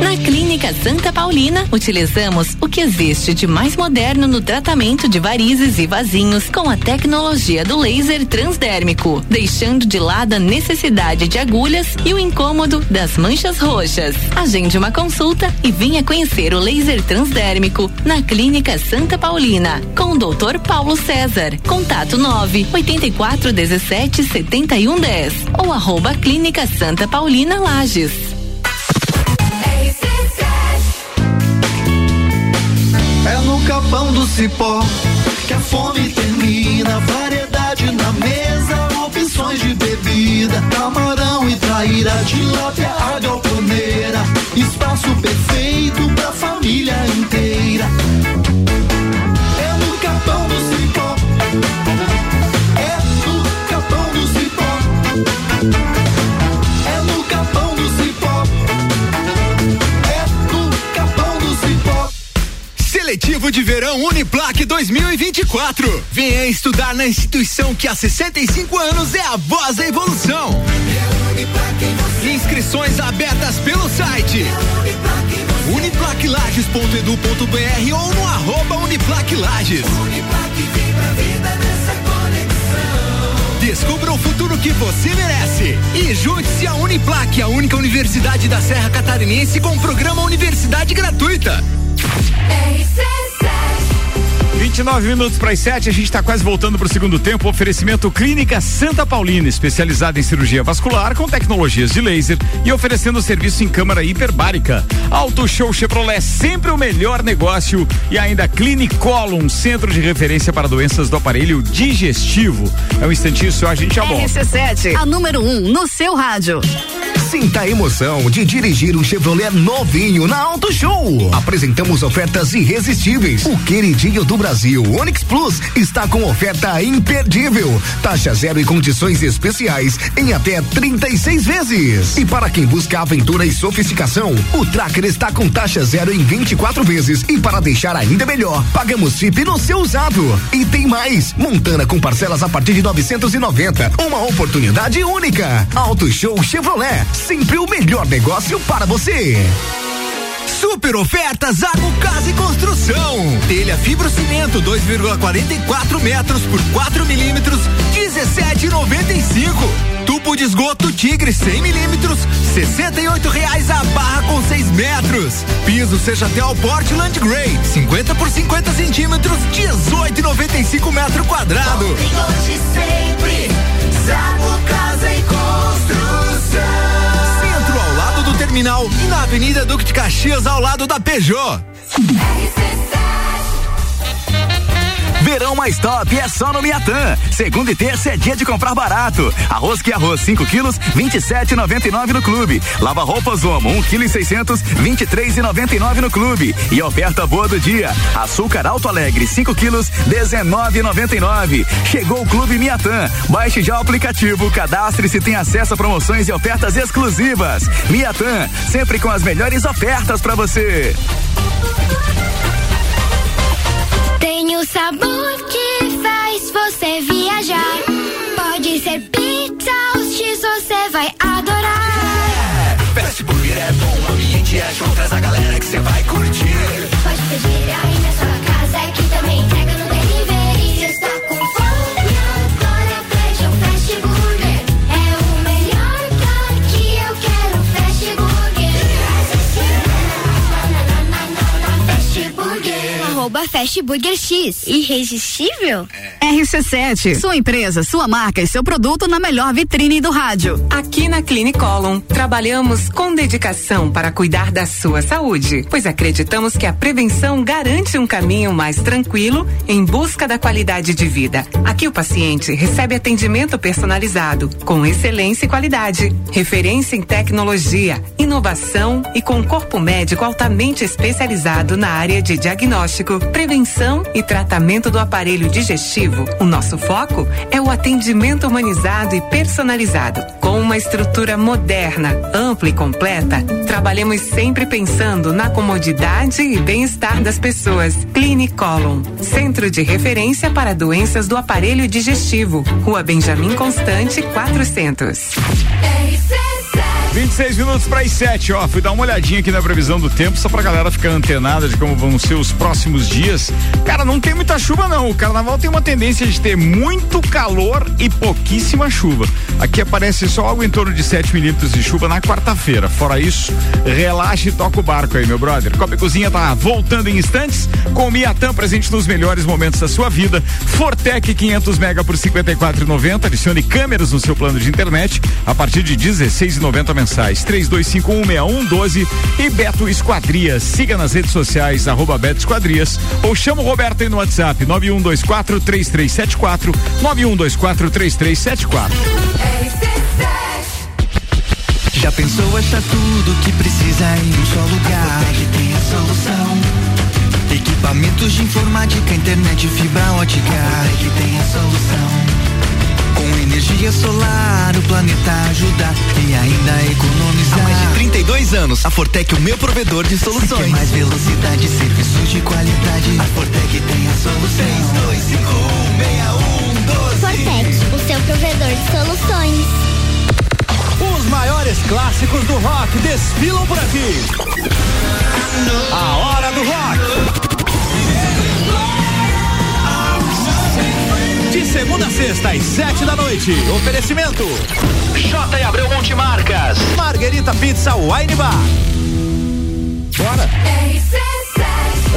S10: Na Clínica Santa Paulina, utilizamos o que existe de mais moderno no tratamento de varizes e vasinhos com a tecnologia do laser transdérmico, deixando de lado a necessidade de agulhas e o incômodo das manchas roxas. Agende uma consulta e venha conhecer o laser transdérmico na Clínica Santa Paulina, com o Dr. Paulo César. Contato 9 84 17 71 10 ou arroba Clínica Santa Paulina Lages.
S11: Do cipó que a fome termina. Variedade na mesa, opções de bebida. Camarão e traíra, tilápia, a galponeira. Espaço perfeito pra família inteira.
S9: De Verão Uniplaque 2024. Venha estudar na instituição que há 65 anos é a voz da evolução. Inscrições abertas pelo site uniplaquilages.edu.br ou no arroba Uniplaque Lages. Descubra o futuro que você merece. E junte-se à Uniplac, a única universidade da Serra Catarinense com programa Universidade Gratuita.
S1: 29 minutos para as 7, a gente está quase voltando para o segundo tempo. Oferecimento Clínica Santa Paulina, especializada em cirurgia vascular com tecnologias de laser e oferecendo serviço em câmara hiperbárica. Auto Show Chevrolet, sempre o melhor negócio. E ainda Clinicolum, centro de referência para doenças do aparelho digestivo. É um instantinho só, a gente já volta.
S12: RC7, a número 1 um no seu rádio.
S13: Sinta a emoção de dirigir um Chevrolet novinho na Auto Show. Apresentamos ofertas irresistíveis. O queridinho do Brasil, Onix Plus, está com oferta imperdível. Taxa zero e condições especiais em até 36 vezes. E para quem busca aventura e sofisticação, o Tracker está com taxa zero em 24 vezes. E para deixar ainda melhor, pagamos FIP no seu usado. E tem mais, Montana com parcelas a partir de 990. Uma oportunidade única. Auto Show Chevrolet, sempre o melhor negócio para você.
S9: Super ofertas Zago Casa e Construção. Telha fibrocimento 2,44 metros por 4 milímetros, 17,95. Tubo de esgoto Tigre 100 milímetros, 68 reais a barra com 6 metros. Piso seja até o Portland Gray, 50 por 50 centímetros, 18,95 metro quadrado.
S8: Hoje sempre, Zago Casa e Construção.
S9: Lado do terminal e na Avenida Duque de Caxias ao lado da Peugeot.
S14: Verão mais top é só no Miatã. Segunda e terça é dia de comprar barato. Arroz que arroz 5 quilos, 27,99 no clube. Lava roupas Omo 1 kg e 600, 23,99 no clube. E oferta boa do dia. Açúcar Alto Alegre 5 quilos, 19,99. Chegou o Clube Miatã. Baixe já o aplicativo, cadastre-se tem acesso a promoções e ofertas exclusivas. Miatã, sempre com as melhores ofertas para você.
S8: O sabor que faz você viajar. Pode ser pizza ou X, você vai adorar.
S11: Fast Burger é bom, o ambiente é show, traz a galera que você vai curtir.
S8: Pode pedir aí
S15: Arroba Fast Burger X. Irresistível?
S12: RC7, sua empresa, sua marca e seu produto na melhor vitrine do rádio.
S16: Aqui na Clinicolum, trabalhamos com dedicação para cuidar da sua saúde, pois acreditamos que a prevenção garante um caminho mais tranquilo em busca da qualidade de vida. Aqui o paciente recebe atendimento personalizado, com excelência e qualidade, referência em tecnologia, inovação e com corpo médico altamente especializado na área de diagnóstico, prevenção e tratamento do aparelho digestivo. O nosso foco é o atendimento humanizado e personalizado. Com uma estrutura moderna, ampla e completa, trabalhamos sempre pensando na comodidade e bem-estar das pessoas. Clinicolum, centro de referência para doenças do aparelho digestivo. Rua Benjamin Constante, 400.
S1: 26 minutos para as 7, ó. Fui dar uma olhadinha aqui na previsão do tempo, só pra galera ficar antenada de como vão ser os próximos dias. Cara, não tem muita chuva, não. O carnaval tem uma tendência de ter muito calor e pouquíssima chuva. Aqui aparece só algo em torno de 7 milímetros de chuva na quarta-feira. Fora isso, relaxe e toca o barco aí, meu brother. Copa e Cozinha tá voltando em instantes com o Miatã presente nos melhores momentos da sua vida. Fortec 500 mega por 54,90. Adicione câmeras no seu plano de internet a partir de 16,90 mensais. 32516112 e Beto Esquadrias. Siga nas redes sociais, arroba Beto Esquadrias ou chama o Roberto aí no WhatsApp 9124 3374 9124 3374.
S11: Já pensou achar tudo que precisa em um só lugar? A tem a solução. Equipamentos de informática, internet, fibra ótica. A tem a solução. Com energia solar, o planeta ajuda e ainda economizar.
S9: Há mais de 32 anos, a Fortec é o meu provedor de
S11: Se
S9: soluções.
S11: mais velocidade, serviços de qualidade. A Fortec tem a solução. 32516112.
S15: Fortec, o seu provedor de soluções.
S9: Os maiores clássicos do rock desfilam por aqui. A hora do rock. De segunda a sexta,
S2: às sete da noite. Oferecimento.
S9: J Abreu Multimarcas.
S2: Margarita Pizza Wine Bar.
S1: Bora.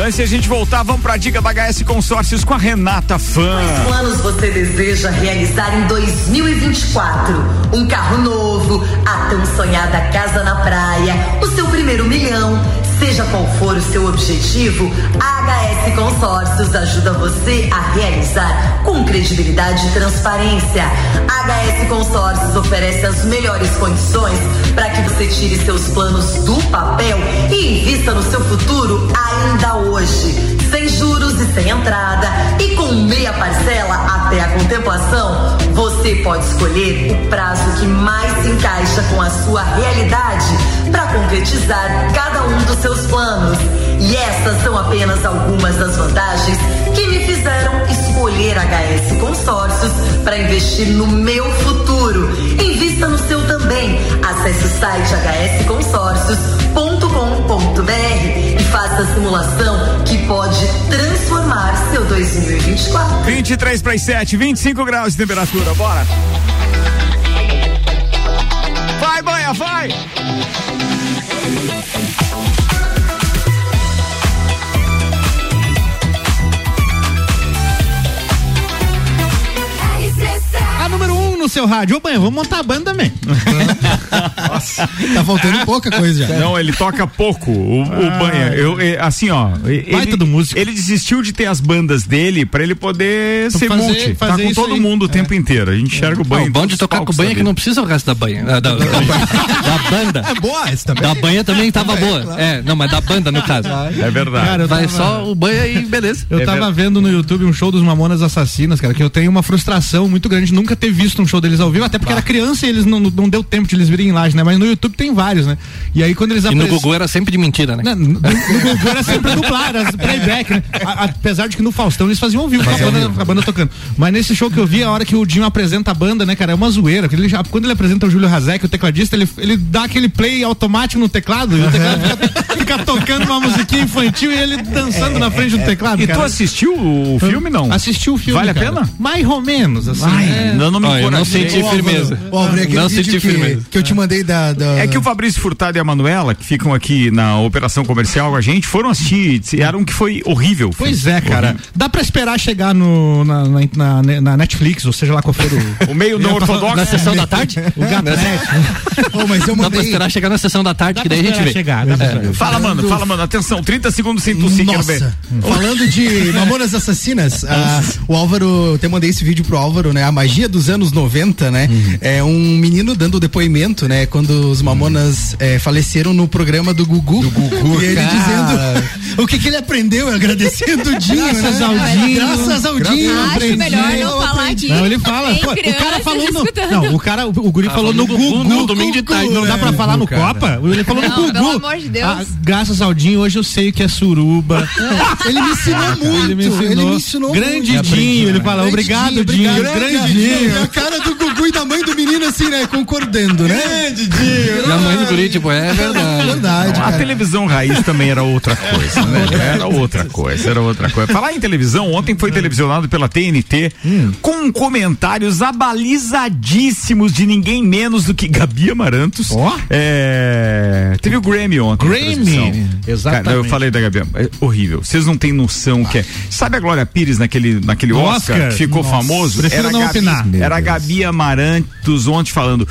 S1: Antes de a gente voltar, vamos pra dica da HS Consórcios com a Renata Fã.
S17: Quais planos você deseja realizar em 2024? Um carro novo, a tão sonhada casa na praia, o seu primeiro milhão. Seja qual for o seu objetivo, a HS Consórcios ajuda você a realizar com credibilidade e transparência. A HS Consórcios oferece as melhores condições para que você tire seus planos do papel e invista no seu futuro ainda hoje. Sem juros e sem entrada e com meia parcela até a contemplação, você pode escolher o prazo que mais se encaixa com a sua realidade para concretizar cada um dos seus planos. E essas são apenas algumas das vantagens que me fizeram escolher HS Consórcios para investir no meu futuro. Invista no seu também. Acesse o site hsconsórcios.com.br faça a simulação que pode transformar seu 2024.
S1: 23 para as 7, 25 graus de temperatura, bora. Vai, banha, vai!
S2: A número um no seu rádio. Ô, banho, vamos montar a banda também. (laughs)
S1: Nossa.
S5: Tá faltando pouca coisa já.
S1: Não, ele toca pouco, o, o
S2: Ah.
S1: Banha. Eu, é, assim, ó. Ele,
S2: do músico.
S1: ele desistiu de ter as bandas dele pra ele poder
S6: Então
S1: ser
S6: fazer-
S1: multi. Tá
S6: fazer
S1: com
S6: isso
S1: todo
S6: aí.
S1: mundo o tempo inteiro. A gente enxerga o banho.
S6: Não, o bom de tocar com banha é que não precisa o resto da banha. Da, da, (laughs) da- da banda.
S5: É boa essa também.
S6: Da banha também tava boa. É, não, mas da banda no caso.
S1: É verdade.
S2: Cara, eu
S6: Vai
S2: tava-
S6: só o banha e beleza.
S2: Eu
S6: É
S2: tava vendo no YouTube um show dos Mamonas Assassinas, cara, que eu tenho uma frustração muito grande de nunca ter visto um show deles ao vivo, até porque era criança e eles não, não deu tempo de eles virem em laje, né? Mas no YouTube tem vários, né? E aí quando eles
S6: E no Google era sempre de mentira, né?
S2: Não, no, no Gugu era sempre dublado, era playback, né? A- apesar de que no Faustão eles faziam ao vivo, com a banda, com a banda tocando. Mas nesse show que eu vi, a hora que o Dinho apresenta a banda, né, cara, é uma zoeira. Ele já, quando ele apresenta o Júlio Razek, o tecladista, ele, ele dá aquele play automático no teclado, e o teclado fica, fica tocando uma musiquinha infantil e ele dançando na frente do teclado.
S1: E tu
S2: cara.
S1: assistiu o filme, não?
S2: Assistiu o filme.
S1: Vale a
S2: cara.
S1: pena?
S2: Mais ou menos, assim.
S1: Ai,
S2: é.
S1: não, não me
S6: eu não senti firmeza.
S5: Álvaro, é
S6: Não senti
S5: que,
S6: firmeza.
S5: que eu te mandei da. da-
S1: É que o Fabrício Furtado e a Manuela, que ficam aqui na operação comercial com a gente, foram assistir, disseram que foi horrível. filme.
S2: Pois é, cara.
S1: Horrível.
S2: Dá pra esperar chegar no, na, na, na- na Netflix, ou seja lá qual for o. (laughs)
S1: O meio não ortodoxo.
S6: Na sessão da tarde? (laughs)
S2: O gato. (laughs)
S5: Ô, mas eu
S6: Dá pra
S5: mandei.
S6: esperar chegar na sessão da tarde,
S2: Dá
S6: que daí a gente vê.
S2: chegar, dá pra esperar.
S1: Fala, mano, fala, mano. Atenção, 30 segundos sem tossir, quero ver.
S5: Falando de Mamonas Assassinas, ah, o Álvaro, eu até mandei esse vídeo pro Álvaro, né? A magia dos anos 90, né? É um menino dando depoimento, né? Quando os Mamonas eh, faleceram no programa do Gugu. e ele
S2: cara.
S5: dizendo o que, que ele aprendeu, agradecendo o Dinho,
S2: Graças
S5: né?
S2: ao Dinho.
S5: Graças ao Dinho.
S4: Acho
S5: aprendi,
S4: melhor não
S5: eu
S4: falar aqui.
S2: Não, ele fala. Pô, o cara falou no.
S4: escutando.
S2: Não, o cara, o, o guri falou no Gugu.
S6: no domingo de tarde.
S2: Não dá pra falar no Copa? Ele falou no Gugu.
S4: pelo amor de Deus.
S2: Ah, graças ao Dinho, hoje eu sei o que é suruba.
S5: Ele me ensinou muito.
S2: Ele me ensinou. Grande
S5: muito.
S2: Dinho, ele fala, obrigado, Dinho. Grande Dinho.
S5: Cara do Gugu e da mãe do menino assim, né? Concordando, né? Grande Dinho.
S6: E a mãe do guri, tipo, é verdade.
S5: Verdade,
S1: A televisão raiz também era outra coisa, né? Era outra coisa, era outra coisa. Falar em televisão, ontem foi televisionado pela TNT com comentários abalizadíssimos de ninguém menos do que Gabi Amarantos.
S2: Ó.
S1: É, Teve o Grammy ontem.
S2: Grammy, exatamente.
S1: Cara, eu falei da Gabi, é horrível. Vocês não têm noção que é. Sabe a Glória Pires naquele, naquele Oscar,
S2: Oscar?
S1: que ficou
S2: Nossa,
S1: famoso?
S2: prefiro
S1: Era
S2: não
S1: Gabi,
S2: opinar.
S1: era a Gabi Amarantos ontem falando.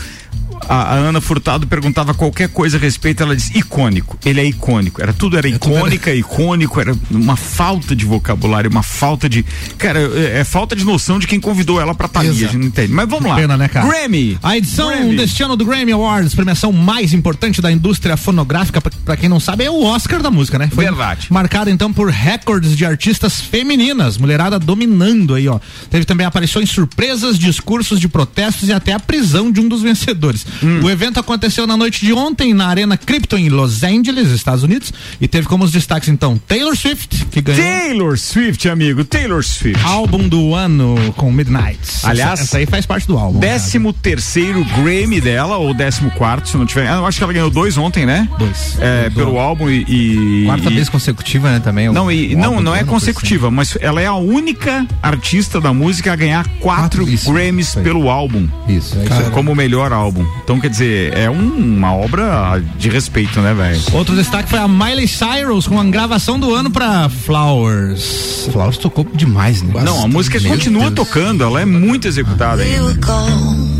S1: A, a Ana Furtado perguntava qualquer coisa a respeito, ela disse icônico. Ele é icônico. Era tudo era icônica, icônico, era uma falta de vocabulário, uma falta de. Cara, é, é falta de noção de quem convidou ela pra estar ali, a gente não entende. Mas vamos lá.
S2: Pena, né, cara?
S1: Grammy.
S2: A edição
S1: Grammy.
S2: deste ano do Grammy Awards, premiação mais importante da indústria fonográfica, pra, pra quem não sabe, é o Oscar da música, né?
S1: Verdade.
S2: Marcada então por recordes de artistas femininas, mulherada dominando aí, ó. Teve também aparições surpresas, discursos de protestos e até a prisão de um dos vencedores. O evento aconteceu na noite de ontem na Arena Crypto em Los Angeles, Estados Unidos, e teve como os destaques então Taylor Swift, que ganhou
S1: Taylor Swift, amigo, Taylor Swift.
S2: álbum do ano com Midnight.
S1: Aliás,
S2: essa, essa aí faz parte do álbum.
S1: Décimo terceiro Grammy dela, ou décimo quarto, se não tiver. Eu acho que ela ganhou dois ontem, né?
S2: Dois.
S1: É, pelo álbum e. e-
S3: Quarta
S1: e-
S3: vez consecutiva, né, também. o-
S1: Não, e,
S3: o
S1: não, não é consecutiva, mas ela é a única artista da música a ganhar quatro, Grammys pelo álbum.
S3: Isso, é
S1: Cara. Como melhor álbum. Então, quer dizer, é um- uma obra de respeito, né, velho?
S2: Outro destaque foi a Miley Cyrus com a gravação do ano pra Flowers.
S3: Flowers tocou demais, né?
S1: Não, a música
S3: Meu
S1: continua
S3: Deus.
S1: tocando, ela é muito executada ainda.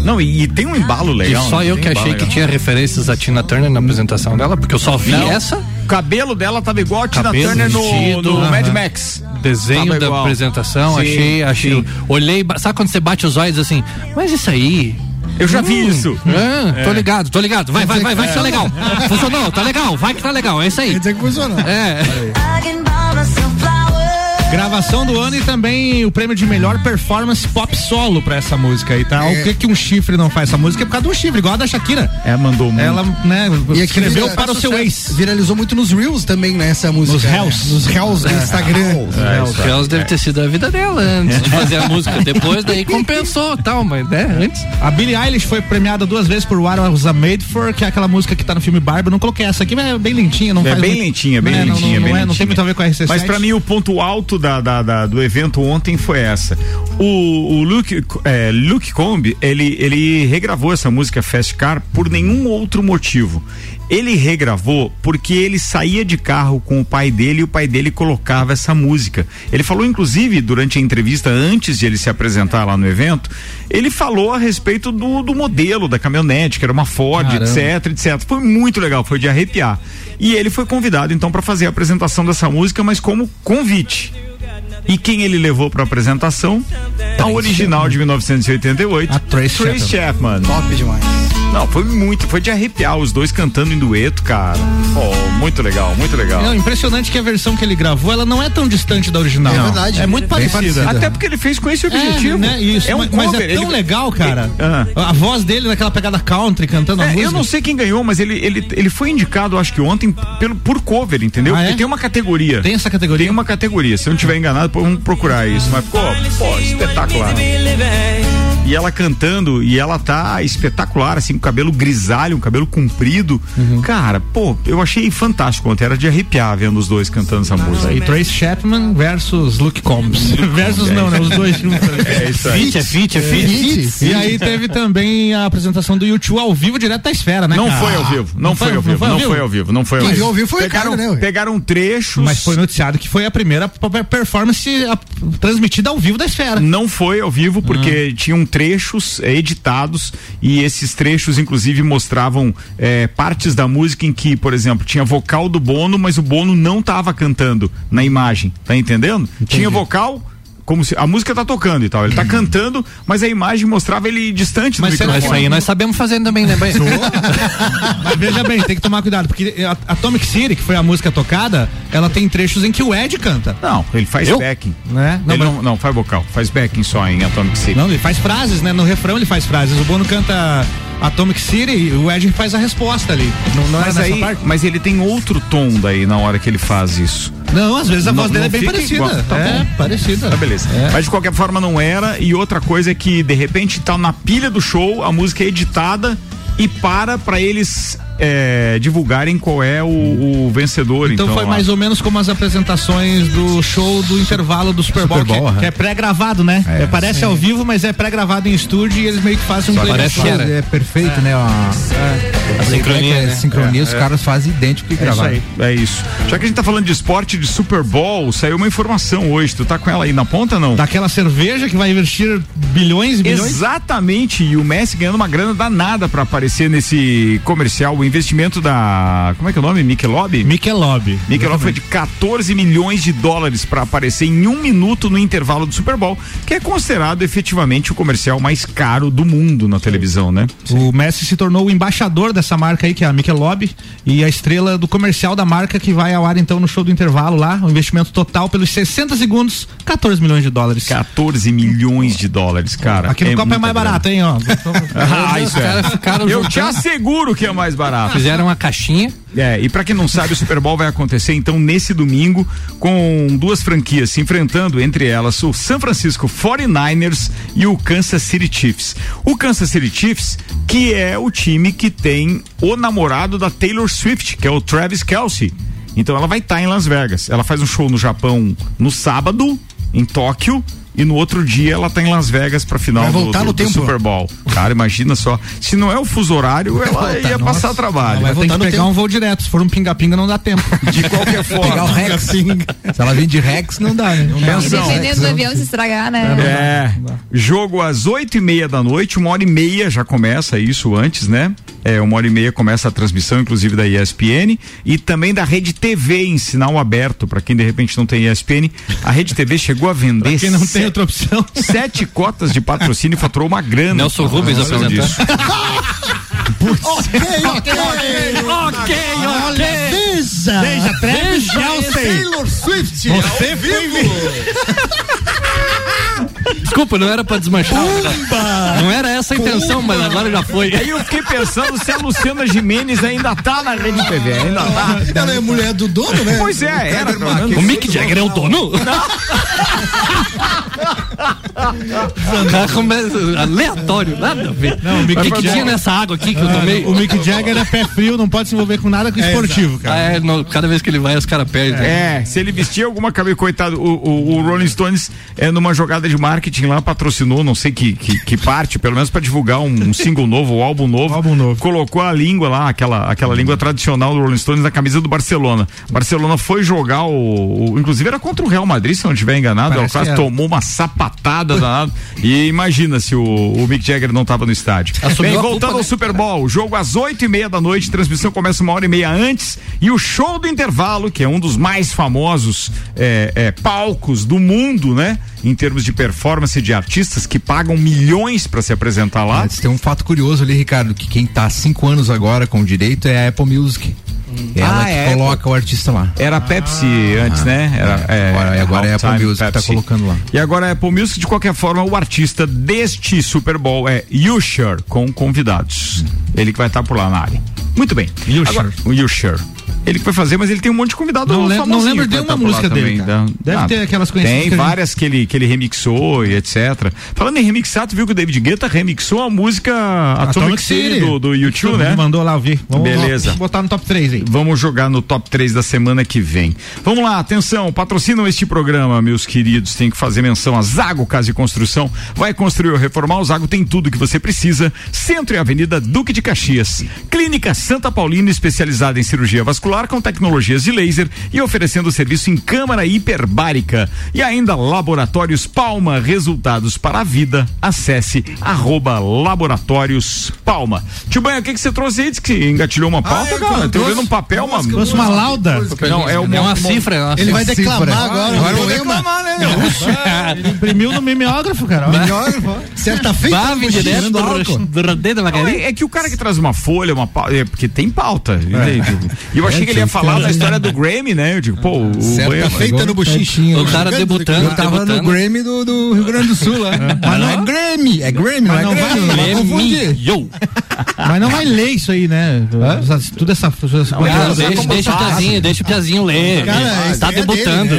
S1: Não, e, e tem um embalo legal.
S6: e só
S1: né?
S6: eu
S1: Tem
S6: que achei que
S1: legal.
S6: tinha referências a Tina Turner na apresentação dela, porque eu só vi
S1: Não,
S6: essa.
S1: O cabelo dela tava igual a Tina
S6: Cabelo,
S1: Turner no,
S6: vestido,
S1: no. Mad Max.
S6: Desenho
S1: Tava
S6: da
S1: igual.
S6: apresentação,
S1: Sim,
S6: achei, achei.
S1: sim.
S6: Olhei, sabe quando você bate os olhos assim? Mas isso aí.
S1: Eu já vi
S6: Hum,
S1: isso.
S6: é, Tô
S1: É.
S6: ligado, tô ligado. Vai, vai, vai, vai que tá
S1: É.
S6: legal. (laughs) Funcionou, tá legal, vai que tá legal. É isso aí. Quer
S5: dizer que funcionou.
S6: É.
S2: Gravação do ano e também o prêmio de melhor performance pop solo pra essa música aí, tá?
S5: É.
S2: O que que um chifre não faz essa música? É por causa de um chifre, igual a da Shakira.
S1: É, mandou muito.
S2: Ela, né,
S5: E
S2: escreveu
S5: vira-
S2: para o seu ex.
S5: Viralizou muito nos Reels também, né? Essa música.
S2: Nos Reels.
S5: Nos Reels do
S2: É.
S5: Instagram.
S6: É, o Kels deve ter sido a vida dela antes de fazer a música. Depois daí compensou tal, mas né, antes.
S2: A Billie Eilish foi premiada duas vezes por What I Was Made For, que é aquela música que tá no filme Barbie. Eu não coloquei essa aqui, mas é bem lentinha. Não
S1: é
S2: faz
S1: bem
S2: muito-
S1: lentinha, bem
S2: É, não-
S1: lentinha,
S2: não,
S1: bem
S2: não, é, não
S1: lentinha.
S2: tem muito a ver com a RC7.
S1: Mas pra mim o ponto alto da, da- da- do evento ontem foi essa. O, o Luke, é, Luke Combs, ele, ele regravou essa música Fast Car por nenhum outro motivo. Ele regravou porque ele saía de carro com o pai dele e o pai dele colocava essa música. Ele falou, inclusive, durante a entrevista, antes de ele se apresentar lá no evento, ele falou a respeito do, do modelo da caminhonete, que era uma Ford,
S2: Caramba.
S1: etc, etc. Foi muito legal, foi de arrepiar. E ele foi convidado então para fazer a apresentação dessa música, mas como convite. E quem ele levou para apresentação? A original de 1988,
S2: A Trace
S1: Chapman.
S5: Top demais.
S1: Não, foi muito, foi de arrepiar os dois cantando em dueto, cara. Oh, muito legal, muito legal.
S2: Não, impressionante que a versão que ele gravou, ela não é tão distante da original.
S5: É verdade.
S2: É muito
S5: Bem
S2: parecida.
S1: Até porque ele fez com esse objetivo.
S2: É, né? Isso,
S1: é um
S2: mas, mas
S1: cover,
S2: é tão
S1: ele-
S2: legal, cara.
S1: Ah.
S2: A voz dele naquela pegada country, cantando a
S1: É,
S2: música.
S1: eu não sei quem ganhou, mas ele, ele, ele foi indicado, acho que ontem, pelo, por cover, entendeu?
S2: Ah, é?
S1: Porque tem uma categoria.
S2: Tem essa categoria?
S1: Tem uma categoria. Se eu não estiver enganado, vamos procurar isso. Mas, pô, pô, espetacular. E ela cantando, e ela tá espetacular, assim, com cabelo grisalho, um cabelo comprido.
S2: Uhum.
S1: Cara, pô, eu achei fantástico ontem. Era de arrepiar vendo os dois cantando essa música.
S2: E Trace Chapman versus Luke Combs. versus não, né? Os dois juntos. (laughs)
S1: É isso aí.
S6: Fit, é fit, é fit.
S2: E aí teve também a apresentação do YouTube ao vivo direto da esfera, né?
S1: Não
S2: cara?
S1: foi ao vivo, não, foi, ao vivo, não foi ao vivo, não foi ao
S5: Quem
S1: vivo.
S5: viu ao vivo foi o
S1: pegaram,
S5: cara, né,
S1: pegaram trechos.
S2: Mas foi noticiado que foi a primeira performance transmitida ao vivo da esfera.
S1: Não foi ao vivo
S2: Ah.
S1: porque tinham trechos eh, editados e esses trechos inclusive mostravam eh, partes da música em que, por exemplo, tinha vocal do Bono, mas o Bono não estava cantando na imagem, tá entendendo? Tinha vocal como se a música tá tocando e tal, ele tá cantando, mas a imagem mostrava ele distante do
S2: Mas será
S1: microfone.
S6: Mas isso aí nós sabemos fazer também, né, Bem? (laughs)
S2: Mas veja bem, tem que tomar cuidado, porque a Atomic City, que foi a música tocada, ela tem trechos em que o Ed canta.
S1: Não, ele faz
S2: Eu?
S1: backing.
S2: Né? Não,
S1: Ele
S2: mas-
S1: não, não, faz vocal, faz backing só em Atomic City.
S2: Não, ele faz frases, né? No refrão ele faz frases. O Bono canta Atomic City e o Ed faz a resposta ali. Não, não
S1: mas
S2: é nessa
S1: aí,
S2: parte?
S1: mas ele tem outro tom daí na hora que ele faz isso.
S2: Não, às vezes a
S1: Não-
S2: voz dele
S1: não
S2: é bem parecida.
S1: igual, tá
S2: é,
S1: bom.
S2: parecida.
S1: Tá, beleza.
S2: É.
S1: Mas de qualquer forma não era. E outra coisa é que, de repente, tá na pilha do show, a música é editada e para pra eles é, divulgarem qual é o, o vencedor.
S2: Então,
S1: Então,
S2: foi
S1: lá.
S2: mais ou menos como as apresentações do show do intervalo do Super Bowl,
S3: Super Bowl,
S2: que, é- que é pré-gravado, né?
S3: É,
S2: É, parece
S3: sim.
S2: ao vivo, mas é pré-gravado em estúdio e eles meio que fazem um
S3: Só parece que é perfeito, né? A, a
S6: sincronia,
S3: é,
S6: né?
S3: sincronia, os caras fazem idêntico que
S1: É isso. É isso. Já que a gente tá falando de esporte de Super Bowl, saiu uma informação hoje. Tu tá com ela aí na ponta não?
S2: Daquela cerveja que vai investir bilhões e bilhões.
S1: Exatamente, e o Messi ganhando uma grana danada pra aparecer nesse comercial, o investimento da. Como é que é o nome? Michelob?
S2: Michelob.
S1: Michelob foi de 14 milhões de dólares para aparecer em um minuto no intervalo do Super Bowl, que é considerado efetivamente o comercial mais caro do mundo na televisão, né?
S2: O Messi se tornou o embaixador dessa marca aí, que é a Michelob, e a estrela do comercial da marca que vai ao ar então no show do intervalo lá. O investimento total pelos 60 segundos, 14 milhões de dólares.
S1: 14 milhões de dólares, cara.
S2: Aqui no copo é mais barato, hein, ó. (laughs)
S1: Ah, isso é.
S6: caras ficaram
S1: Eu te asseguro que é mais barato. (laughs)
S6: Fizeram uma caixinha.
S1: É, e pra quem não sabe, o Super Bowl vai acontecer então nesse domingo com duas franquias se enfrentando, entre elas o San Francisco 49ers e o Kansas City Chiefs. O Kansas City Chiefs, que é o time que tem o namorado da Taylor Swift, que é o Travis Kelsey. Então ela vai estar em Las Vegas. Ela faz um show no Japão no sábado, em Tóquio. E no outro dia ela tá em Las Vegas pra final
S5: Vai
S1: do,
S5: voltar
S1: do-
S5: no
S1: do
S5: tempo.
S1: Super Bowl. Cara, imagina só. Se não é o fuso horário, ela ia passar trabalho.
S2: Vai ter que pegar um voo direto. Se for um pinga-pinga, não dá tempo. (laughs)
S1: De qualquer forma.
S3: Pegar o Rex. Se ela vem de Rex, não dá, né?
S4: E
S1: Atenção.
S4: dependendo do avião se estragar, né?
S1: É, jogo às oito e meia da noite, uma hora e meia já começa isso antes, né? É, uma hora e meia começa a transmissão, inclusive da ESPN e também da Rede TV em sinal aberto, para quem de repente não tem ESPN. A Rede TV chegou a vender
S2: Pra quem não tem
S1: sete-
S2: outra opção. (laughs)
S1: sete cotas de patrocínio e faturou uma grana.
S6: Nelson Rubens apresentando.
S1: disso.
S5: Ok, ok,
S6: Ok,
S5: Olha, veja.
S2: Veja, Travis.
S11: Taylor Swift.
S2: Você
S11: vivo. (laughs)
S6: Desculpa, não era pra desmanchar. Não era essa a intenção, mas agora já foi.
S1: Aí eu fiquei pensando se a Luciana Jimenez ainda tá na Rede TV, ainda tá.
S5: Ela é mulher do dono, né?
S1: Pois é, era menos.
S6: O Mick Jagger é o dono? Começa- aleatório, nada a ver.
S2: Não, o Mick
S6: o que, que
S2: Jagger-
S6: tinha nessa água aqui que eu tomei?
S2: O Mick Jagger é pé frio, não pode se envolver com nada com esportivo,
S6: Ah,
S2: cara.
S6: é, no- cada vez que ele vai, os caras perdem.
S1: É, se ele vestir alguma camisa, coitado, o, o, o Rolling Stones é numa jogada de marketing lá, patrocinou, não sei que, que, que parte, pelo menos pra divulgar um, um single novo, um álbum novo.
S2: Álbum novo.
S1: Colocou a língua lá, aquela, aquela língua tradicional do Rolling Stones na camisa do Barcelona. Barcelona foi jogar o, o- Inclusive era contra o Real Madrid, se não estiver enganado. Ela
S2: Parece
S1: quase
S2: que era.
S1: tomou uma sapatada danada. E imagina se o, o Mick Jagger não tava no estádio.
S6: Assumiu
S1: Bem, voltando
S6: culpa,
S1: ao
S6: né?
S1: Super Bowl, jogo às oito e meia da noite, transmissão começa uma hora e meia antes e o show do intervalo, que é um dos mais famosos é, é, palcos do mundo, né? Em termos de performance de artistas que pagam milhões para se apresentar lá.
S3: Mas tem um fato curioso ali, Ricardo, que quem tá há cinco anos agora com o direito é a Apple Music. Ela
S1: Ah,
S3: que
S1: é
S3: coloca o artista lá.
S1: Era a Pepsi antes, né? Era,
S3: é, agora- agora é a Apple Music que tá colocando lá.
S1: E agora é a Apple Music, de qualquer forma, o artista deste Super Bowl é Usher, com convidados. Ele que vai estar por lá na área. Muito bem.
S2: Usher.
S1: Agora, o Usher. Ele que vai fazer, mas ele tem um monte de convidado
S2: Não não lembro de uma
S1: lá
S2: música dele,
S1: também, da-
S2: Deve
S1: Ah,
S2: ter aquelas conhecidas
S1: Tem várias que ele, que ele remixou e etc. Falando em remixar, tu viu que o David Guetta remixou a música Atomic, City do, do YouTube, né?
S2: Mandou lá ouvir. Vamos,
S1: Beleza.
S2: Vamos botar no top 3 aí.
S1: Vamos jogar no top 3 da semana que vem. Vamos lá, atenção, patrocinam este programa, meus queridos. Tem que fazer menção a Zago Casa e Construção. Vai construir ou reformar, o Zago tem tudo que você precisa. Centro e Avenida Duque de Caxias. Clínica Santa Paulina, especializada em cirurgia vascular com tecnologias de laser e oferecendo serviço em câmara hiperbárica. E ainda Laboratórios Palma, resultados para a vida. Acesse arroba Laboratórios Palma. Tio Banha, o que, que você trouxe aí? Diz que engatilhou uma pauta,
S11: eu
S1: cara. Tô
S11: trouxe-
S1: vendo um papel, uma.
S2: Trouxe uma lauda.
S1: Não, é uma,
S6: É uma cifra. é uma
S5: Ele vai
S6: cifra.
S5: declamar agora.
S11: Agora eu vou
S5: poema.
S11: reclamar, né?
S2: Ele imprimiu no mimeógrafo, cara.
S5: Certa feita,
S6: Bah,
S5: tava
S6: vem direto do, do rodeio da
S1: Não,
S6: Magali.
S1: é, é que o cara que traz uma folha, uma pauta, é porque tem pauta. E eu achei que ele ia falar da história do Grammy, né? Eu digo, pô, o
S5: Certa
S1: Banha-
S5: feita no bochiche.
S6: O cara debutando,
S3: Eu tava no. Grammy do, do Rio Grande do Sul lá. Mas não é Grammy, é Grammy, não é
S2: não vai-
S3: Grammy. Vai confundir.
S2: Mas não vai ler isso aí, né? Tudo essa.
S6: Não,
S2: essa-
S6: deixa, deixa o Piazinho, deixa o Piazinho ler.
S5: Cara,
S6: tá
S5: é
S6: debutando.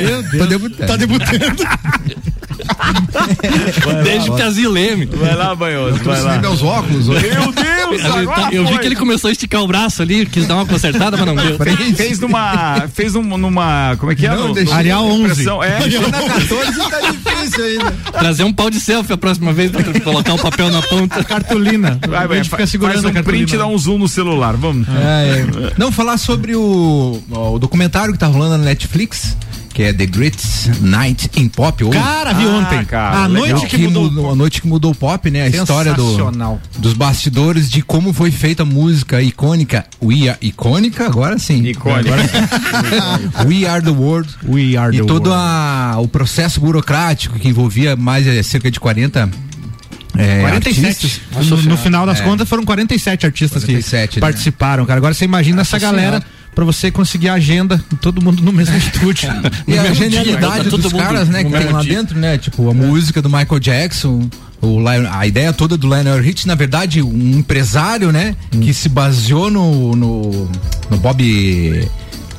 S5: Tá debutando. (laughs) (laughs)
S6: Ler, meu.
S1: Vai lá, Banhoso, vai lá.
S3: meus óculos.
S1: Meu Deus, agora
S6: Eu vi que ele começou a esticar o braço ali, quis dar uma consertada, mas não deu.
S1: Fez, fez numa. Fez num- numa. Como é que é?
S3: Não,
S1: No-
S2: Arial 11.
S1: impressão, É,
S3: Na 14 tá difícil ainda.
S6: Trazer um pau de selfie a próxima vez pra colocar o papel na ponta.
S2: Cartolina.
S1: vai,
S2: a
S1: vai,
S2: gente fica segurando
S1: faz
S2: a
S1: um
S2: cartolina.
S1: print e dá um zoom no celular. Vamos.
S3: É, é. Não, falar sobre o, o documentário que tá rolando na Netflix, que é The Great Night in Pop. Ou...
S2: Cara, vi ontem.
S1: cara,
S2: a noite que, mudou.
S3: A noite que mudou o pop, né? A história do, dos bastidores de como foi feita a música icônica. We are icônica, agora sim.
S1: Icônica.
S3: Agora- (laughs) We are the world.
S2: We are
S3: e
S2: the
S3: todo
S2: world.
S3: a- o processo burocrático que envolvia mais eh, cerca de 40 é,
S2: 47.
S3: artistas.
S2: No, no final das
S3: É.
S2: contas foram 47 artistas
S3: 47,
S2: que
S3: né?
S2: participaram, cara. Agora você imagina essa
S3: Nossa
S2: galera
S3: Senhora.
S2: Pra você conseguir a agenda, todo mundo no mesmo (laughs) estúdio.
S3: E
S2: No
S3: a
S2: dia.
S3: genialidade dos caras, né, que tem lá
S6: dia.
S3: dentro, né? Tipo, a música do Michael Jackson, o Lion- a ideia toda do Lionel Rich, na verdade, um empresário, né, que se baseou no, no, no Bob.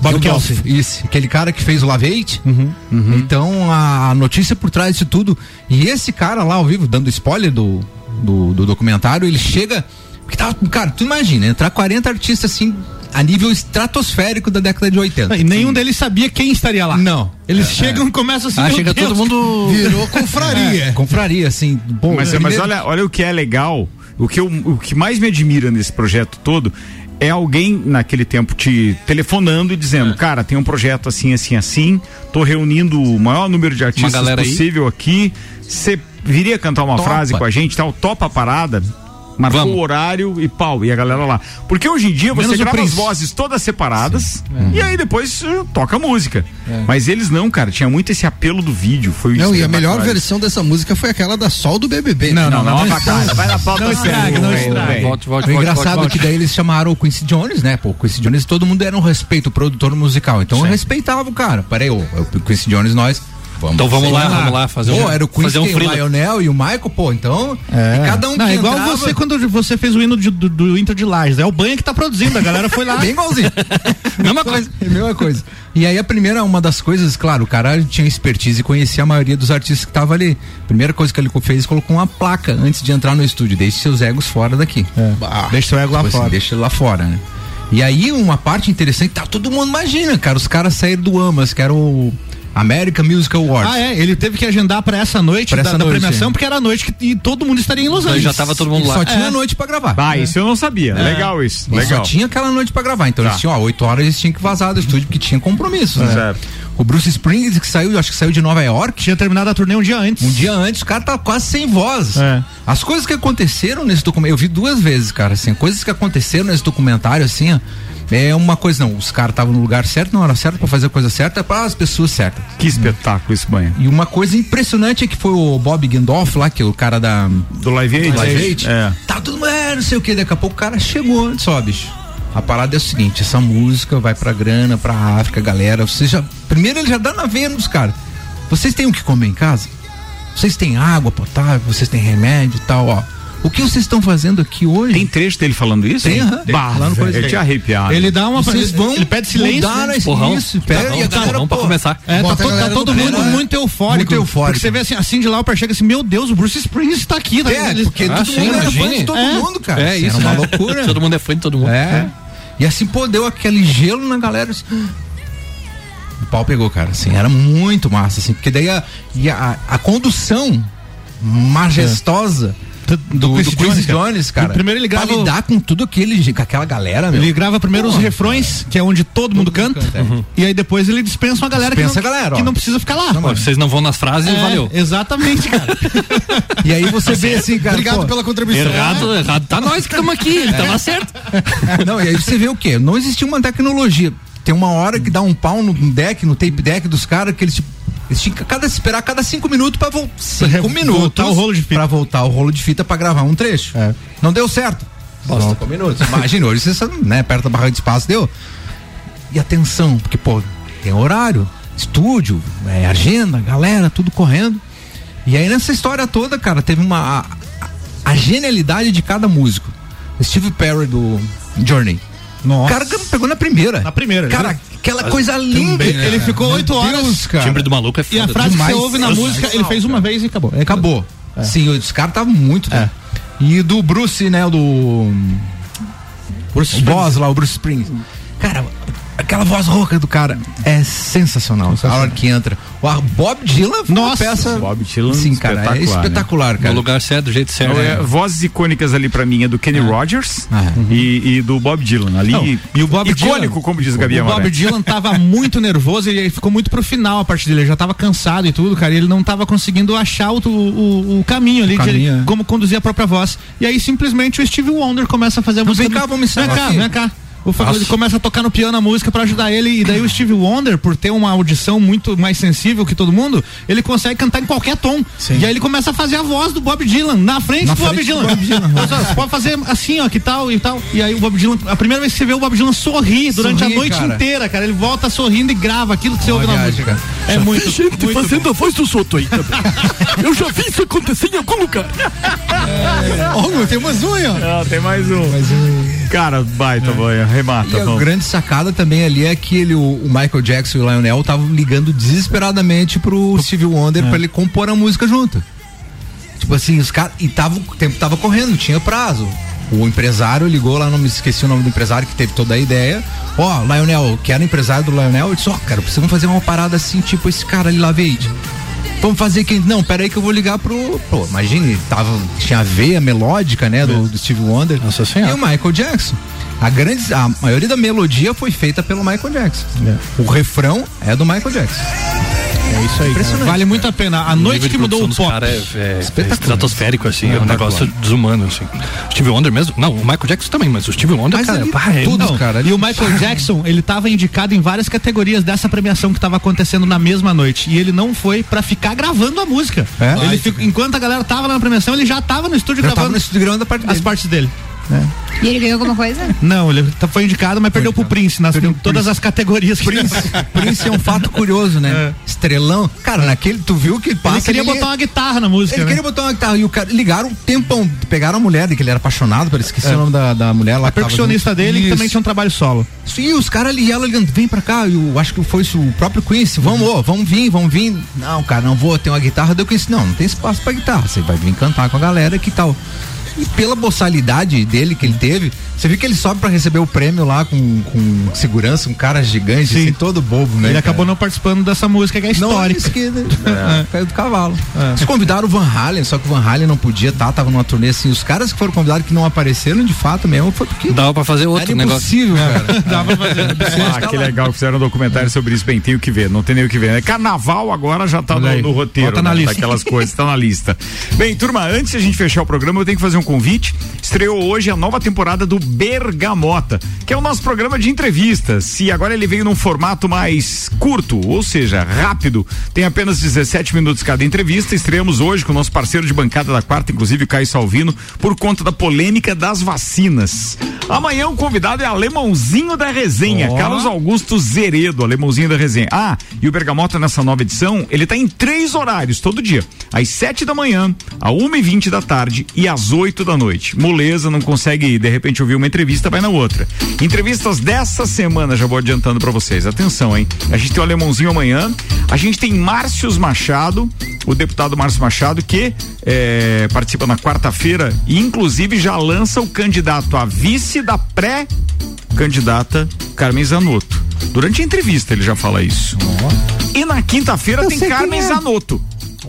S2: Bob Kelsey.
S3: Isso, aquele cara que fez o Lavate.
S2: Uhum.
S3: Então, a, notícia por trás disso tudo. E esse cara lá ao vivo, dando spoiler do, do, do documentário, ele chega. Porque tava, cara, tu imagina, entrar 40 artistas assim, a nível estratosférico da década de 80.
S2: E nenhum deles sabia quem estaria lá.
S3: Não.
S2: Eles chegam e começam assim,
S6: Ah, chega
S2: Deus,
S6: todo mundo.
S5: Virou confraria. (laughs)
S3: É, confraria, assim. Bom,
S1: Mas, mas
S3: primeiro-
S1: olha, olha o que é legal, o que, eu- o que mais me admira nesse projeto todo é alguém naquele tempo te telefonando e dizendo, cara, tem um projeto assim, assim, assim, tô reunindo o maior número de artistas
S6: galera aí.
S1: possível aqui, você viria cantar uma
S3: Topa.
S1: frase com a gente, tal, topa a parada? Marcou
S6: Vamos.
S1: o horário e pau, e a galera lá. Porque hoje em dia você
S2: Menos
S1: grava as vozes todas separadas e aí depois uh, toca a música. Mas eles não, cara, tinha muito esse apelo do vídeo. Foi
S5: Não, e a
S1: é
S5: melhor
S1: bacana.
S5: versão dessa música foi aquela da Sol do BBB.
S2: Não, não, não.
S1: Não, bacana. Vai na pauta
S2: Não estrague, não.
S6: Volte, volte,
S3: O
S6: volte,
S3: engraçado
S6: volte,
S3: é que daí eles chamaram o Quincy Jones, né? Pô, o Quincy Jones, todo mundo era um respeito, o produtor musical. Então eu respeitava o cara. Peraí, o Quincy Jones, nós. Vamos
S6: Então vamos lá,
S3: sei
S6: vamos lá, fazer
S3: Pô,
S6: um-
S3: era o Quincy,
S6: fazer um
S3: o. Lionel e o Michael, pô, então. E cada um
S2: Não,
S3: que
S2: é igual
S3: entrava-
S2: você quando você fez o hino de- do, do Inter de Lages. É o banho que tá produzindo, a galera foi lá. (laughs)
S3: Bem igualzinho. (laughs) Mesma coisa. É mesma coisa. E aí a primeira, uma das coisas, claro, o cara tinha expertise e conhecia a maioria dos artistas que estavam ali. Primeira coisa que ele fez, colocou uma placa antes de entrar no estúdio. Deixe seus egos fora daqui.
S2: Bah, Deixa seu ego lá
S3: Tipo assim,
S2: fora.
S3: deixa ele lá fora, né? E aí, uma parte interessante, tá, todo mundo imagina, cara, os caras saíram do AMAS, que era o American Musical Awards.
S2: Ah, é, ele teve que agendar pra essa noite
S3: Pra
S2: da,
S3: essa
S2: da
S3: noite,
S2: premiação,
S3: é.
S2: porque era a noite que e todo mundo estaria em Los
S6: Então
S2: Angeles.
S6: já tava todo mundo lá.
S3: só tinha
S2: É.
S3: noite pra gravar.
S1: Ah, isso eu não sabia. Legal isso. Legal.
S3: só tinha aquela noite pra gravar. Então
S1: Tá.
S3: eles tinham, ó, 8 horas eles tinham que vazar do estúdio porque tinha compromissos, né?
S1: Certo.
S3: O Bruce Springs, que saiu, eu acho que saiu de Nova York.
S2: Tinha terminado a turnê um dia antes.
S3: Um dia antes, o cara tá quase sem voz.
S2: É.
S3: As coisas que aconteceram nesse documentário, eu vi duas vezes, cara, assim, coisas que aconteceram nesse documentário, assim, ó, é uma coisa, não, os caras estavam no lugar certo, na hora certa, pra fazer a coisa certa, para as pessoas certas.
S1: Que espetáculo isso, banha.
S3: E uma coisa impressionante é que foi o Bob Gindolf lá, que é o cara da
S1: Do Live Aid?
S3: Live Aid.
S1: É.
S3: Tá tudo, é, não sei o que, daqui a pouco o cara chegou, só, bicho. A parada é o seguinte, essa música vai pra grana, pra África, galera. Você já. Primeiro ele já dá na veia nos caras. Vocês têm o que comer em casa? Vocês têm água potável, vocês têm remédio e tal, ó. O que vocês estão fazendo aqui hoje?
S1: Tem trecho dele falando isso?
S3: Tem, aham.
S1: Eu
S3: aí.
S1: tinha arrepiado.
S2: Ele dá uma.
S3: Vocês
S2: ele-
S3: vão
S2: ele pede silêncio.
S3: mudar
S2: né?
S6: Porrão.
S3: isso, pega
S6: Tá
S3: a
S6: tá
S3: galera,
S6: bom pra começar.
S2: É, tá,
S5: Bota a
S2: to- tá todo mundo muito eufórico.
S3: Muito eufórico.
S2: Porque você vê assim, assim de lá, chega assim, meu Deus, o Bruce Springs tá aqui. Tá
S3: É, porque
S6: Ah,
S3: todo
S6: sim,
S3: mundo era fã
S6: imagine.
S3: de todo
S2: É.
S3: mundo, cara.
S6: É isso,
S3: Era uma
S6: né?
S3: loucura. (laughs)
S6: Todo mundo é fã de todo mundo.
S3: É. E assim, pô, deu aquele gelo na galera. assim, O pau pegou, cara. Assim, era muito massa, assim, porque daí a, a, a condução majestosa do, do,
S2: Quincy
S3: Quincy
S2: Jones, cara.
S3: Jones, cara.
S2: Primeiro ele grava
S3: Pra lidar com tudo aquele, com aquela galera, meu.
S2: Ele grava primeiro os
S3: Porra,
S2: refrões, que é onde todo, mundo canta,
S3: canta, é.
S2: Uhum. e aí depois ele dispensa uma galera
S3: Dispensa
S2: que, não,
S3: a galera,
S2: que não precisa ficar lá.
S6: Pô, vocês não vão nas frases,
S2: É,
S6: valeu.
S2: Exatamente, cara. (laughs)
S3: E aí você vê assim, cara.
S5: Obrigado
S3: pô,
S5: pela contribuição.
S6: Errado, errado. Tá nós que estamos aqui, (laughs) ele tava certo. (laughs)
S3: Não, e aí você vê o quê? Não existia uma tecnologia. Tem uma hora que dá um pau no deck, no tape deck dos caras, que eles tipo. Eles tinham que cada, esperar cada cinco minutos pra voltar. Cinco minutos.
S2: voltar o rolo de fita.
S3: Pra voltar o rolo de fita pra gravar um trecho.
S2: É.
S3: Não deu certo. Cinco minutos. Imagina, hoje você né, perto da barra de espaço deu. E atenção, porque, pô, tem horário, estúdio, é, agenda, galera, tudo correndo. E aí nessa história toda, cara, teve uma. A, a genialidade de cada músico. Steve Perry do Journey.
S2: Nossa.
S3: O cara pegou na primeira.
S2: Na primeira.
S3: Cara, aquela coisa linda.
S2: Ele,
S3: né?
S2: ele ficou oito horas.
S3: Deus, cara.
S6: Timbre do maluco é
S2: E a
S6: foda.
S2: frase
S3: demais.
S2: que você ouve na
S3: Nossa,
S2: música, ele fez uma vez e acabou. É,
S3: Acabou. Sim, os caras estavam muito.
S2: É.
S3: E do Bruce, né? o Do.
S2: Bruce
S3: o boss lá, o Bruce Springs. Aquela voz rouca do cara é sensacional. A hora que entra. O Bob Dylan foi uma
S2: Nossa,
S3: peça.
S1: Bob Dylan,
S3: Sim, cara, é
S1: espetacular, né?
S3: espetacular, cara.
S6: No lugar certo, do jeito certo.
S1: Então, é, vozes icônicas ali pra mim é do Kenny Rogers e, e do Bob Dylan. Ali,
S2: Não, e o Bob
S1: icônico,
S2: Dylan,
S1: como diz o Gabi
S2: O. Bob Dylan tava (laughs) muito nervoso e ele ficou muito pro final a parte dele. Ele já tava cansado e tudo, cara. E ele não tava conseguindo achar o, o, o caminho ali,
S3: O
S2: de ele-
S3: caminho, é.
S2: como conduzir a própria voz. E aí simplesmente o Steve Wonder começa a fazer a
S3: Não,
S2: música.
S3: vem cá, vamos ensinar
S2: Vem cá, vem cá. O começa a tocar no piano a música pra ajudar ele e daí o Steve Wonder, por ter uma audição muito mais sensível que todo mundo, ele consegue cantar em qualquer tom. E aí ele começa a fazer a voz do Bob Dylan na frente
S3: Na
S2: do Bob
S3: frente do
S2: Dylan.
S3: Bob Dylan. (laughs)
S2: Você pode fazer assim, ó, que tal e tal. E aí o Bob Dylan, a primeira vez que você vê o Bob Dylan sorrir durante
S3: Sorrir,
S2: a noite
S3: cara.
S2: inteira, cara, ele volta sorrindo e grava aquilo que você ouve na
S3: viagem,
S2: música.
S3: cara.
S2: É
S3: Já
S2: muito,
S3: vi gente
S2: muito
S3: fazendo
S2: bom.
S3: a voz do Soto aí também. (laughs) Eu já vi isso acontecer em algum lugar.
S5: Ó, tem mais um aí, ó.
S1: Não, tem mais um. Cara, baita, vai, arremata.
S3: E a
S1: vamos.
S3: grande sacada também ali é que ele, o, Michael Jackson e o Lionel estavam ligando desesperadamente pro Steve Wonder pra ele compor a música junto. Tipo assim, os caras. E tava, o tempo tava correndo, tinha prazo. O empresário ligou lá, não me esqueci o nome do empresário que teve toda a ideia. Ó, Lionel, que era empresário do Lionel, ele disse, ó, cara, precisamos fazer uma parada assim, tipo esse cara ali lá veio. Vamos fazer quem. Não, peraí que eu vou ligar pro. Pô, imagine, tava, tinha a veia melódica, né, do, do Steve Wonder.
S6: Nossa
S3: E
S6: senhora.
S3: o Michael Jackson. A, grande, a maioria da melodia foi feita pelo Michael Jackson. O refrão é do Michael Jackson.
S2: É isso aí.
S3: Impressionante,
S2: Vale muito a pena. A
S6: O
S2: noite que mudou o pop.
S6: cara é, é, é
S3: Espetacular.
S6: estratosférico, assim, é um
S3: Espetacular.
S6: negócio desumano, assim. Steve Wonder mesmo? Não, o Michael Jackson também, mas o Steve Wonder,
S3: Mas
S6: cara,
S3: ali
S6: pá, é
S3: tudo,
S6: não,
S3: cara.
S2: E o Michael Jackson, ele tava indicado em várias categorias dessa premiação que tava acontecendo na mesma noite. E ele não foi pra ficar gravando a música.
S3: É?
S2: Ele fica- enquanto a galera tava lá na premiação, ele já tava no estúdio
S3: Já tava
S2: gravando
S3: no estúdio gravando a parte
S2: as partes dele.
S4: E ele ganhou alguma coisa?
S2: Não, ele tá- foi indicado, mas perdeu pro Prince nas
S3: Perdeu
S2: todas
S3: Prince.
S2: as categorias. que-
S3: Prince, (laughs) Prince é um fato curioso, né?
S2: É.
S3: Estrelão. Cara, naquele, tu viu que ele passa.
S2: Ele queria
S3: ele-
S2: botar uma guitarra na música.
S3: Ele
S2: né?
S3: queria botar uma guitarra e o cara ligaram um tempão, pegaram a mulher, que ele era apaixonado, parece esqueci o nome da, da mulher lá.
S2: A
S3: que tava
S2: percussionista dele que
S3: Isso.
S2: também tinha um trabalho solo.
S3: Sim, os caras ali, ela ligando, vem pra cá, eu acho que foi isso, o próprio Quincy, vamos, ô, vamos vir, vamos vir. Não, cara, não vou, tem uma guitarra, deu Quincy, não, não tem espaço pra guitarra, você vai vir cantar com a galera, que tal? E pela boçalidade dele que ele teve, você viu que ele sobe pra receber o prêmio lá com, com segurança, um cara gigante,
S2: Sim.
S3: assim, todo bobo, né?
S2: ele
S3: cara?
S2: acabou não participando dessa música que é
S3: Não,
S2: histórica.
S3: isso que, né? (laughs) Caiu do cavalo.
S2: É.
S3: Eles convidaram o Van Halen, só que o Van Halen não podia estar, tava numa turnê assim. Os caras que foram convidados que não apareceram de fato mesmo foi porque
S6: Dava pra fazer outro
S3: era
S6: negócio.
S3: impossível, cara. (laughs)
S2: Dava pra fazer.
S1: Ah, que legal que fizeram um documentário sobre isso. Bem, tem o que ver, não tem nem o que ver. né? Carnaval agora já tá no, no roteiro,
S2: Bota na
S1: né?
S2: lista.
S1: Daquelas coisas, tá na lista. Bem, turma, antes de a gente fechar o programa, eu tenho que fazer um convite. Estreou hoje a nova temporada do Bergamota, que é o nosso programa de entrevistas. E agora ele veio num formato mais curto, ou seja, rápido. Tem apenas 17 minutos cada entrevista. Estreamos hoje com o nosso parceiro de bancada da quarta, inclusive Caio Salvino, por conta da polêmica das vacinas. Amanhã o convidado é Alemãozinho da Resenha,
S2: Ó.
S1: Carlos Augusto Zeredo, Alemãozinho da Resenha. Ah, e o Bergamota nessa nova edição, ele tá em três horários todo dia. Às sete da manhã, a uma e vinte da tarde e às oito da noite. Moleza, não consegue de repente ouvir uma entrevista, vai na outra. Entrevistas dessa semana, já vou adiantando pra vocês. Atenção, hein? A gente tem o Alemãozinho amanhã, a gente tem Márcios Machado, o deputado Márcio Machado, que eh, participa na quarta-feira e inclusive já lança o candidato a vice da pré candidata Carmen Zanotto. Durante a entrevista ele já fala isso. E na quinta-feira tem Carmen Zanotto,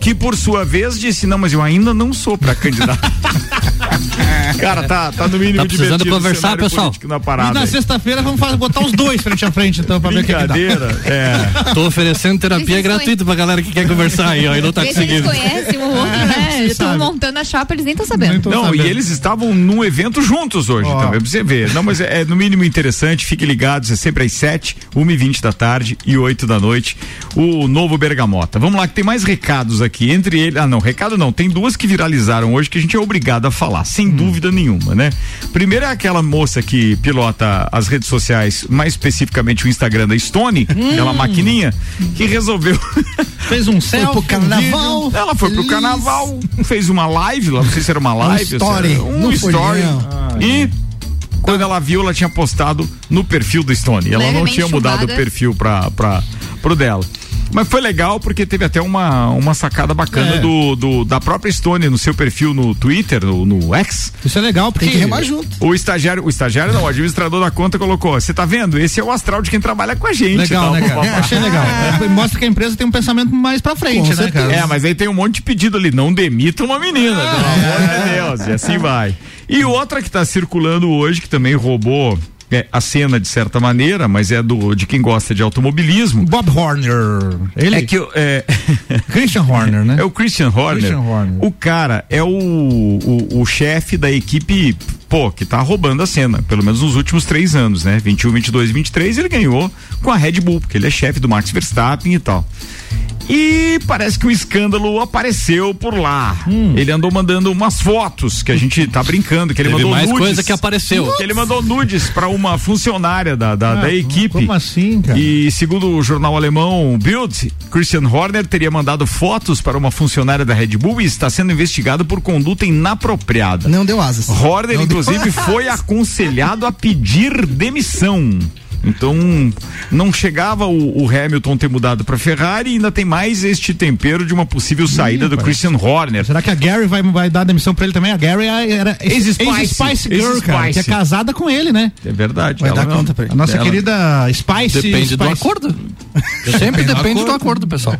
S1: que por sua vez disse: Não, mas eu ainda não sou pra candidata. (laughs) Cara, tá, tá no mínimo
S6: Tá precisando
S1: divertido o
S6: conversar, pessoal?
S1: Na
S2: E
S1: parada.
S2: na
S1: aí.
S2: sexta-feira vamos fazer- botar os dois frente a frente, então, pra ver o que, que dá.
S1: Brincadeira, é.
S6: Tô oferecendo terapia gratuita pra galera que quer conversar aí, ó, e não tá
S4: Vê se eles
S6: conseguindo.
S4: conhecem um outro, né? Estão
S2: sabe.
S4: montando a chapa, eles nem estão sabendo.
S1: Não,
S2: sabendo.
S1: e eles estavam num evento juntos hoje
S2: Ó.
S1: também, pra você ver. Não, mas é, é no mínimo interessante, fiquem ligados, é sempre às 7, 1 e 20 da tarde e 8 da noite, o novo Bergamota. Vamos lá, que tem mais recados aqui, entre eles, ah não, recado não, tem duas que viralizaram hoje que a gente é obrigado a falar, sem
S2: Hum.
S1: dúvida nenhuma, né? Primeiro é aquela moça que pilota as redes sociais, mais especificamente o Instagram da Stone,
S2: Hum.
S1: aquela maquininha, que resolveu
S2: Fez um (laughs) selfie,
S5: pro carnaval.
S1: ela foi pro carnaval, fez uma live lá, não sei se era uma live. se
S5: story,
S1: era um
S5: no
S1: story. E quando ela viu, ela tinha postado no perfil do Stone. Ela não
S4: Levemente
S1: tinha mudado
S4: chumbada.
S1: o perfil pra, pra, pro dela. Mas foi legal porque teve até uma, uma sacada bacana
S2: É.
S1: do, do- da própria Stone no seu perfil no Twitter, no, no X.
S2: Isso é legal, porque.
S5: Tem que remar junto.
S1: O estagiário, o estagiário não, o administrador da conta colocou, você tá vendo? Esse é o astral de quem trabalha com a gente.
S2: Legal, né, cara? É, achei legal. É, mostra que a empresa tem um pensamento mais pra frente, né, cara?
S1: É, mas aí tem um monte de pedido ali, não demita uma menina,
S2: Ah,
S1: pelo amor de Deus, e assim vai. E outra que tá circulando hoje, que também roubou é, a cena de certa maneira, mas é do de quem gosta de automobilismo.
S2: Bob Horner. Ele?
S1: É que é... (laughs)
S2: Christian Horner, né?
S1: É o Christian Horner.
S2: Christian Horner.
S1: O cara é o, o, o chefe da equipe, pô, que tá roubando a cena, pelo menos nos últimos três anos, né? 21, 22, 23, ele ganhou com a Red Bull, porque ele é chefe do Max Verstappen e tal. E parece que um escândalo apareceu por lá.
S2: Hum.
S1: Ele andou mandando umas fotos que a gente tá brincando, que ele
S6: Teve
S1: mandou
S6: mais
S1: nudes.
S6: coisa que apareceu.
S1: Que ele mandou nudes pra uma funcionária da, da,
S2: Ah,
S1: da equipe.
S2: Como assim, cara?
S1: E segundo o jornal alemão Bild, Christian Horner teria mandado fotos para uma funcionária da Red Bull e está sendo investigado por conduta inapropriada.
S5: Não deu asas.
S1: Horner,
S5: Não
S1: inclusive, (laughs)
S5: asas.
S1: foi aconselhado a pedir demissão. Então, não chegava o, o Hamilton ter mudado para Ferrari e ainda tem mais este tempero de uma possível saída do Christian Horner.
S2: Será que a Gary vai, vai dar demissão pra ele também? A Gary era
S1: Ex-Spice.
S2: ex-Spice Girl,
S1: Ex-Spice.
S2: cara, que é casada com ele, né?
S1: É verdade.
S5: Vai
S1: ela
S5: dar
S1: não-
S5: conta pra ele.
S2: A nossa
S1: Ela-
S2: querida Spice.
S6: Depende do
S2: Spice.
S6: acordo. (laughs) Sempre depende do acordo, pessoal.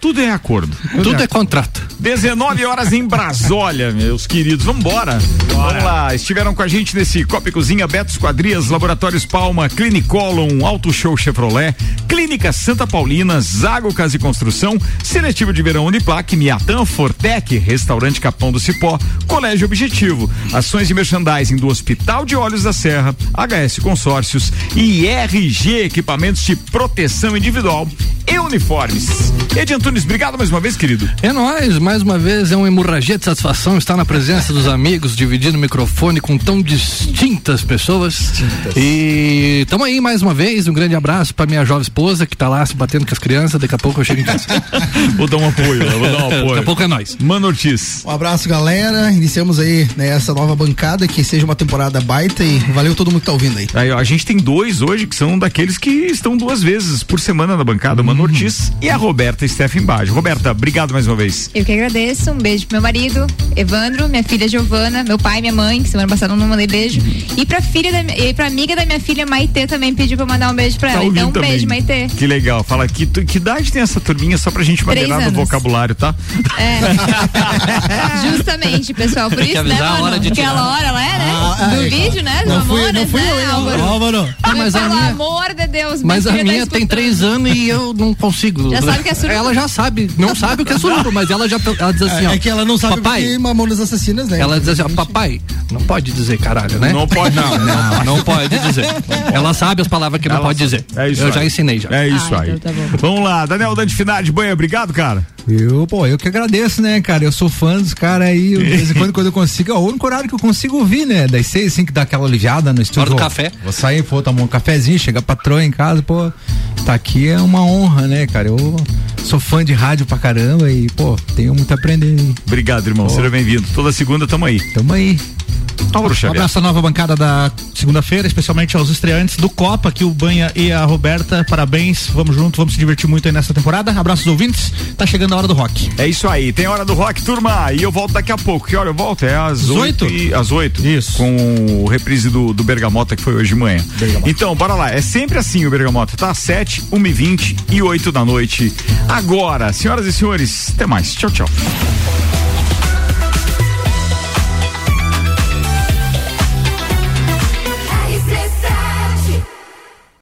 S1: Tudo é acordo.
S6: Tudo é contrato.
S1: 19 horas em Brasólia, meus queridos. Vambora. Vamos lá. Estiveram com a gente nesse Copa e Cozinha, Beto Esquadrias, Laboratórios Palma, Clinicolon, Auto Show Chevrolet, Clínica Santa Paulina, Zago Casa e Construção, Seletivo de Verão Uniplac, Miatan, Fortec, Restaurante Capão do Cipó, Colégio Objetivo, Ações de Merchandising do Hospital de Olhos da Serra, HS Consórcios e RG Equipamentos de Proteção Individual e Uniformes. Edi Antunes, obrigado mais uma vez, querido.
S6: É nóis, mais uma vez é uma hemorragia de satisfação estar na presença dos amigos, dividindo o microfone com tão distintas pessoas. E tamo aí mais uma vez, um grande abraço pra minha jovem esposa que tá lá se batendo com as crianças, daqui a pouco eu chego em casa. (laughs)
S1: Vou dar um apoio, né? vou dar um apoio.
S6: Daqui a pouco é nóis.
S1: Mano Ortiz.
S5: Um abraço, galera. Iniciamos aí né, essa nova bancada, que seja uma temporada baita e valeu todo mundo que tá ouvindo aí.
S1: Aí, ó, a gente tem dois hoje que são daqueles que estão duas vezes por semana na bancada, o Mano Ortiz e a Roberta Steffen Baggio. Roberta, obrigado mais uma vez.
S4: Eu que agradeço. Um beijo pro meu marido, Evandro, minha filha Giovana, meu pai e minha mãe, que semana passada eu não mandei beijo. E pra filha da, minha- e pra amiga da minha filha, Maitê, também pediu pra eu mandar um beijo pra
S1: Tá
S4: ela. Então, um
S1: também.
S4: beijo, Maitê.
S1: Que legal. Fala que, que idade tem essa turminha só pra gente maneirar no vocabulário, tá? (laughs)
S4: Justamente, pessoal. Por
S6: Tem que
S4: isso, né, mano?
S6: hora.
S4: Aquela hora lá, é, né?
S5: Ah,
S4: Do
S5: é,
S4: vídeo, né? Do
S5: Não fui-
S4: amor,
S5: não fui
S4: né,
S5: eu,
S4: Álvaro?
S5: Álvaro.
S6: Ah, mas
S4: Pelo
S6: minha-
S4: amor de Deus,
S6: Mas a
S4: tá
S6: minha tem
S4: escutando.
S6: três anos e eu não consigo.
S4: Já sabe que é suruba.
S6: Ela já sabe, não sabe o que é suruba, mas ela já ela diz assim, ó.
S5: É que ela não sabe
S6: papai,
S5: porque Mamonas Assassinas, né?
S6: Ela diz assim, ó, papai, não pode dizer caralho, né?
S1: Não pode, não.
S6: Não, não pode dizer. Ela sabe as palavras que não
S1: Ela
S6: pode
S1: sabe.
S6: dizer.
S1: É isso
S6: Eu
S1: aí.
S6: já ensinei já.
S1: É isso
S4: Ah,
S1: aí.
S4: então tá.
S1: Vamos lá, Daniel Dante Finardi, banha, obrigado, cara.
S3: Eu, pô, eu que agradeço, né, cara? Eu sou fã dos caras aí, de vez em quando, quando eu consigo, é o único horário que eu consigo ouvir, né? Das seis, assim, que dá aquela aliviada no estúdio.
S6: Hora do
S3: Vou-
S6: café.
S3: Vou sair, pô, tomar um cafezinho, chegar patroa em casa, pô, tá aqui é uma honra, né, cara? Eu sou fã de rádio pra caramba e, pô, tenho muito a aprender.
S1: Obrigado, irmão. Seja bem-vindo. Toda segunda tamo aí.
S3: Tamo aí.
S2: Um
S1: Xavier.
S2: abraço à nova bancada da segunda-feira, especialmente aos estreantes do Copa, aqui o Banha e a Roberta. Parabéns, vamos junto, vamos se divertir muito aí nessa temporada. Abraços ouvintes, tá chegando a hora do rock.
S1: É isso aí, tem hora do rock, turma. E eu volto daqui a pouco. Que hora eu volto? É às oito. Às oito.
S2: Isso.
S1: Com o reprise do, do Bergamota que foi hoje de manhã. Então, bora lá. É sempre assim o Bergamota, tá? Sete, uma e vinte e oito da noite. Agora, senhoras e senhores, até mais. Tchau, tchau.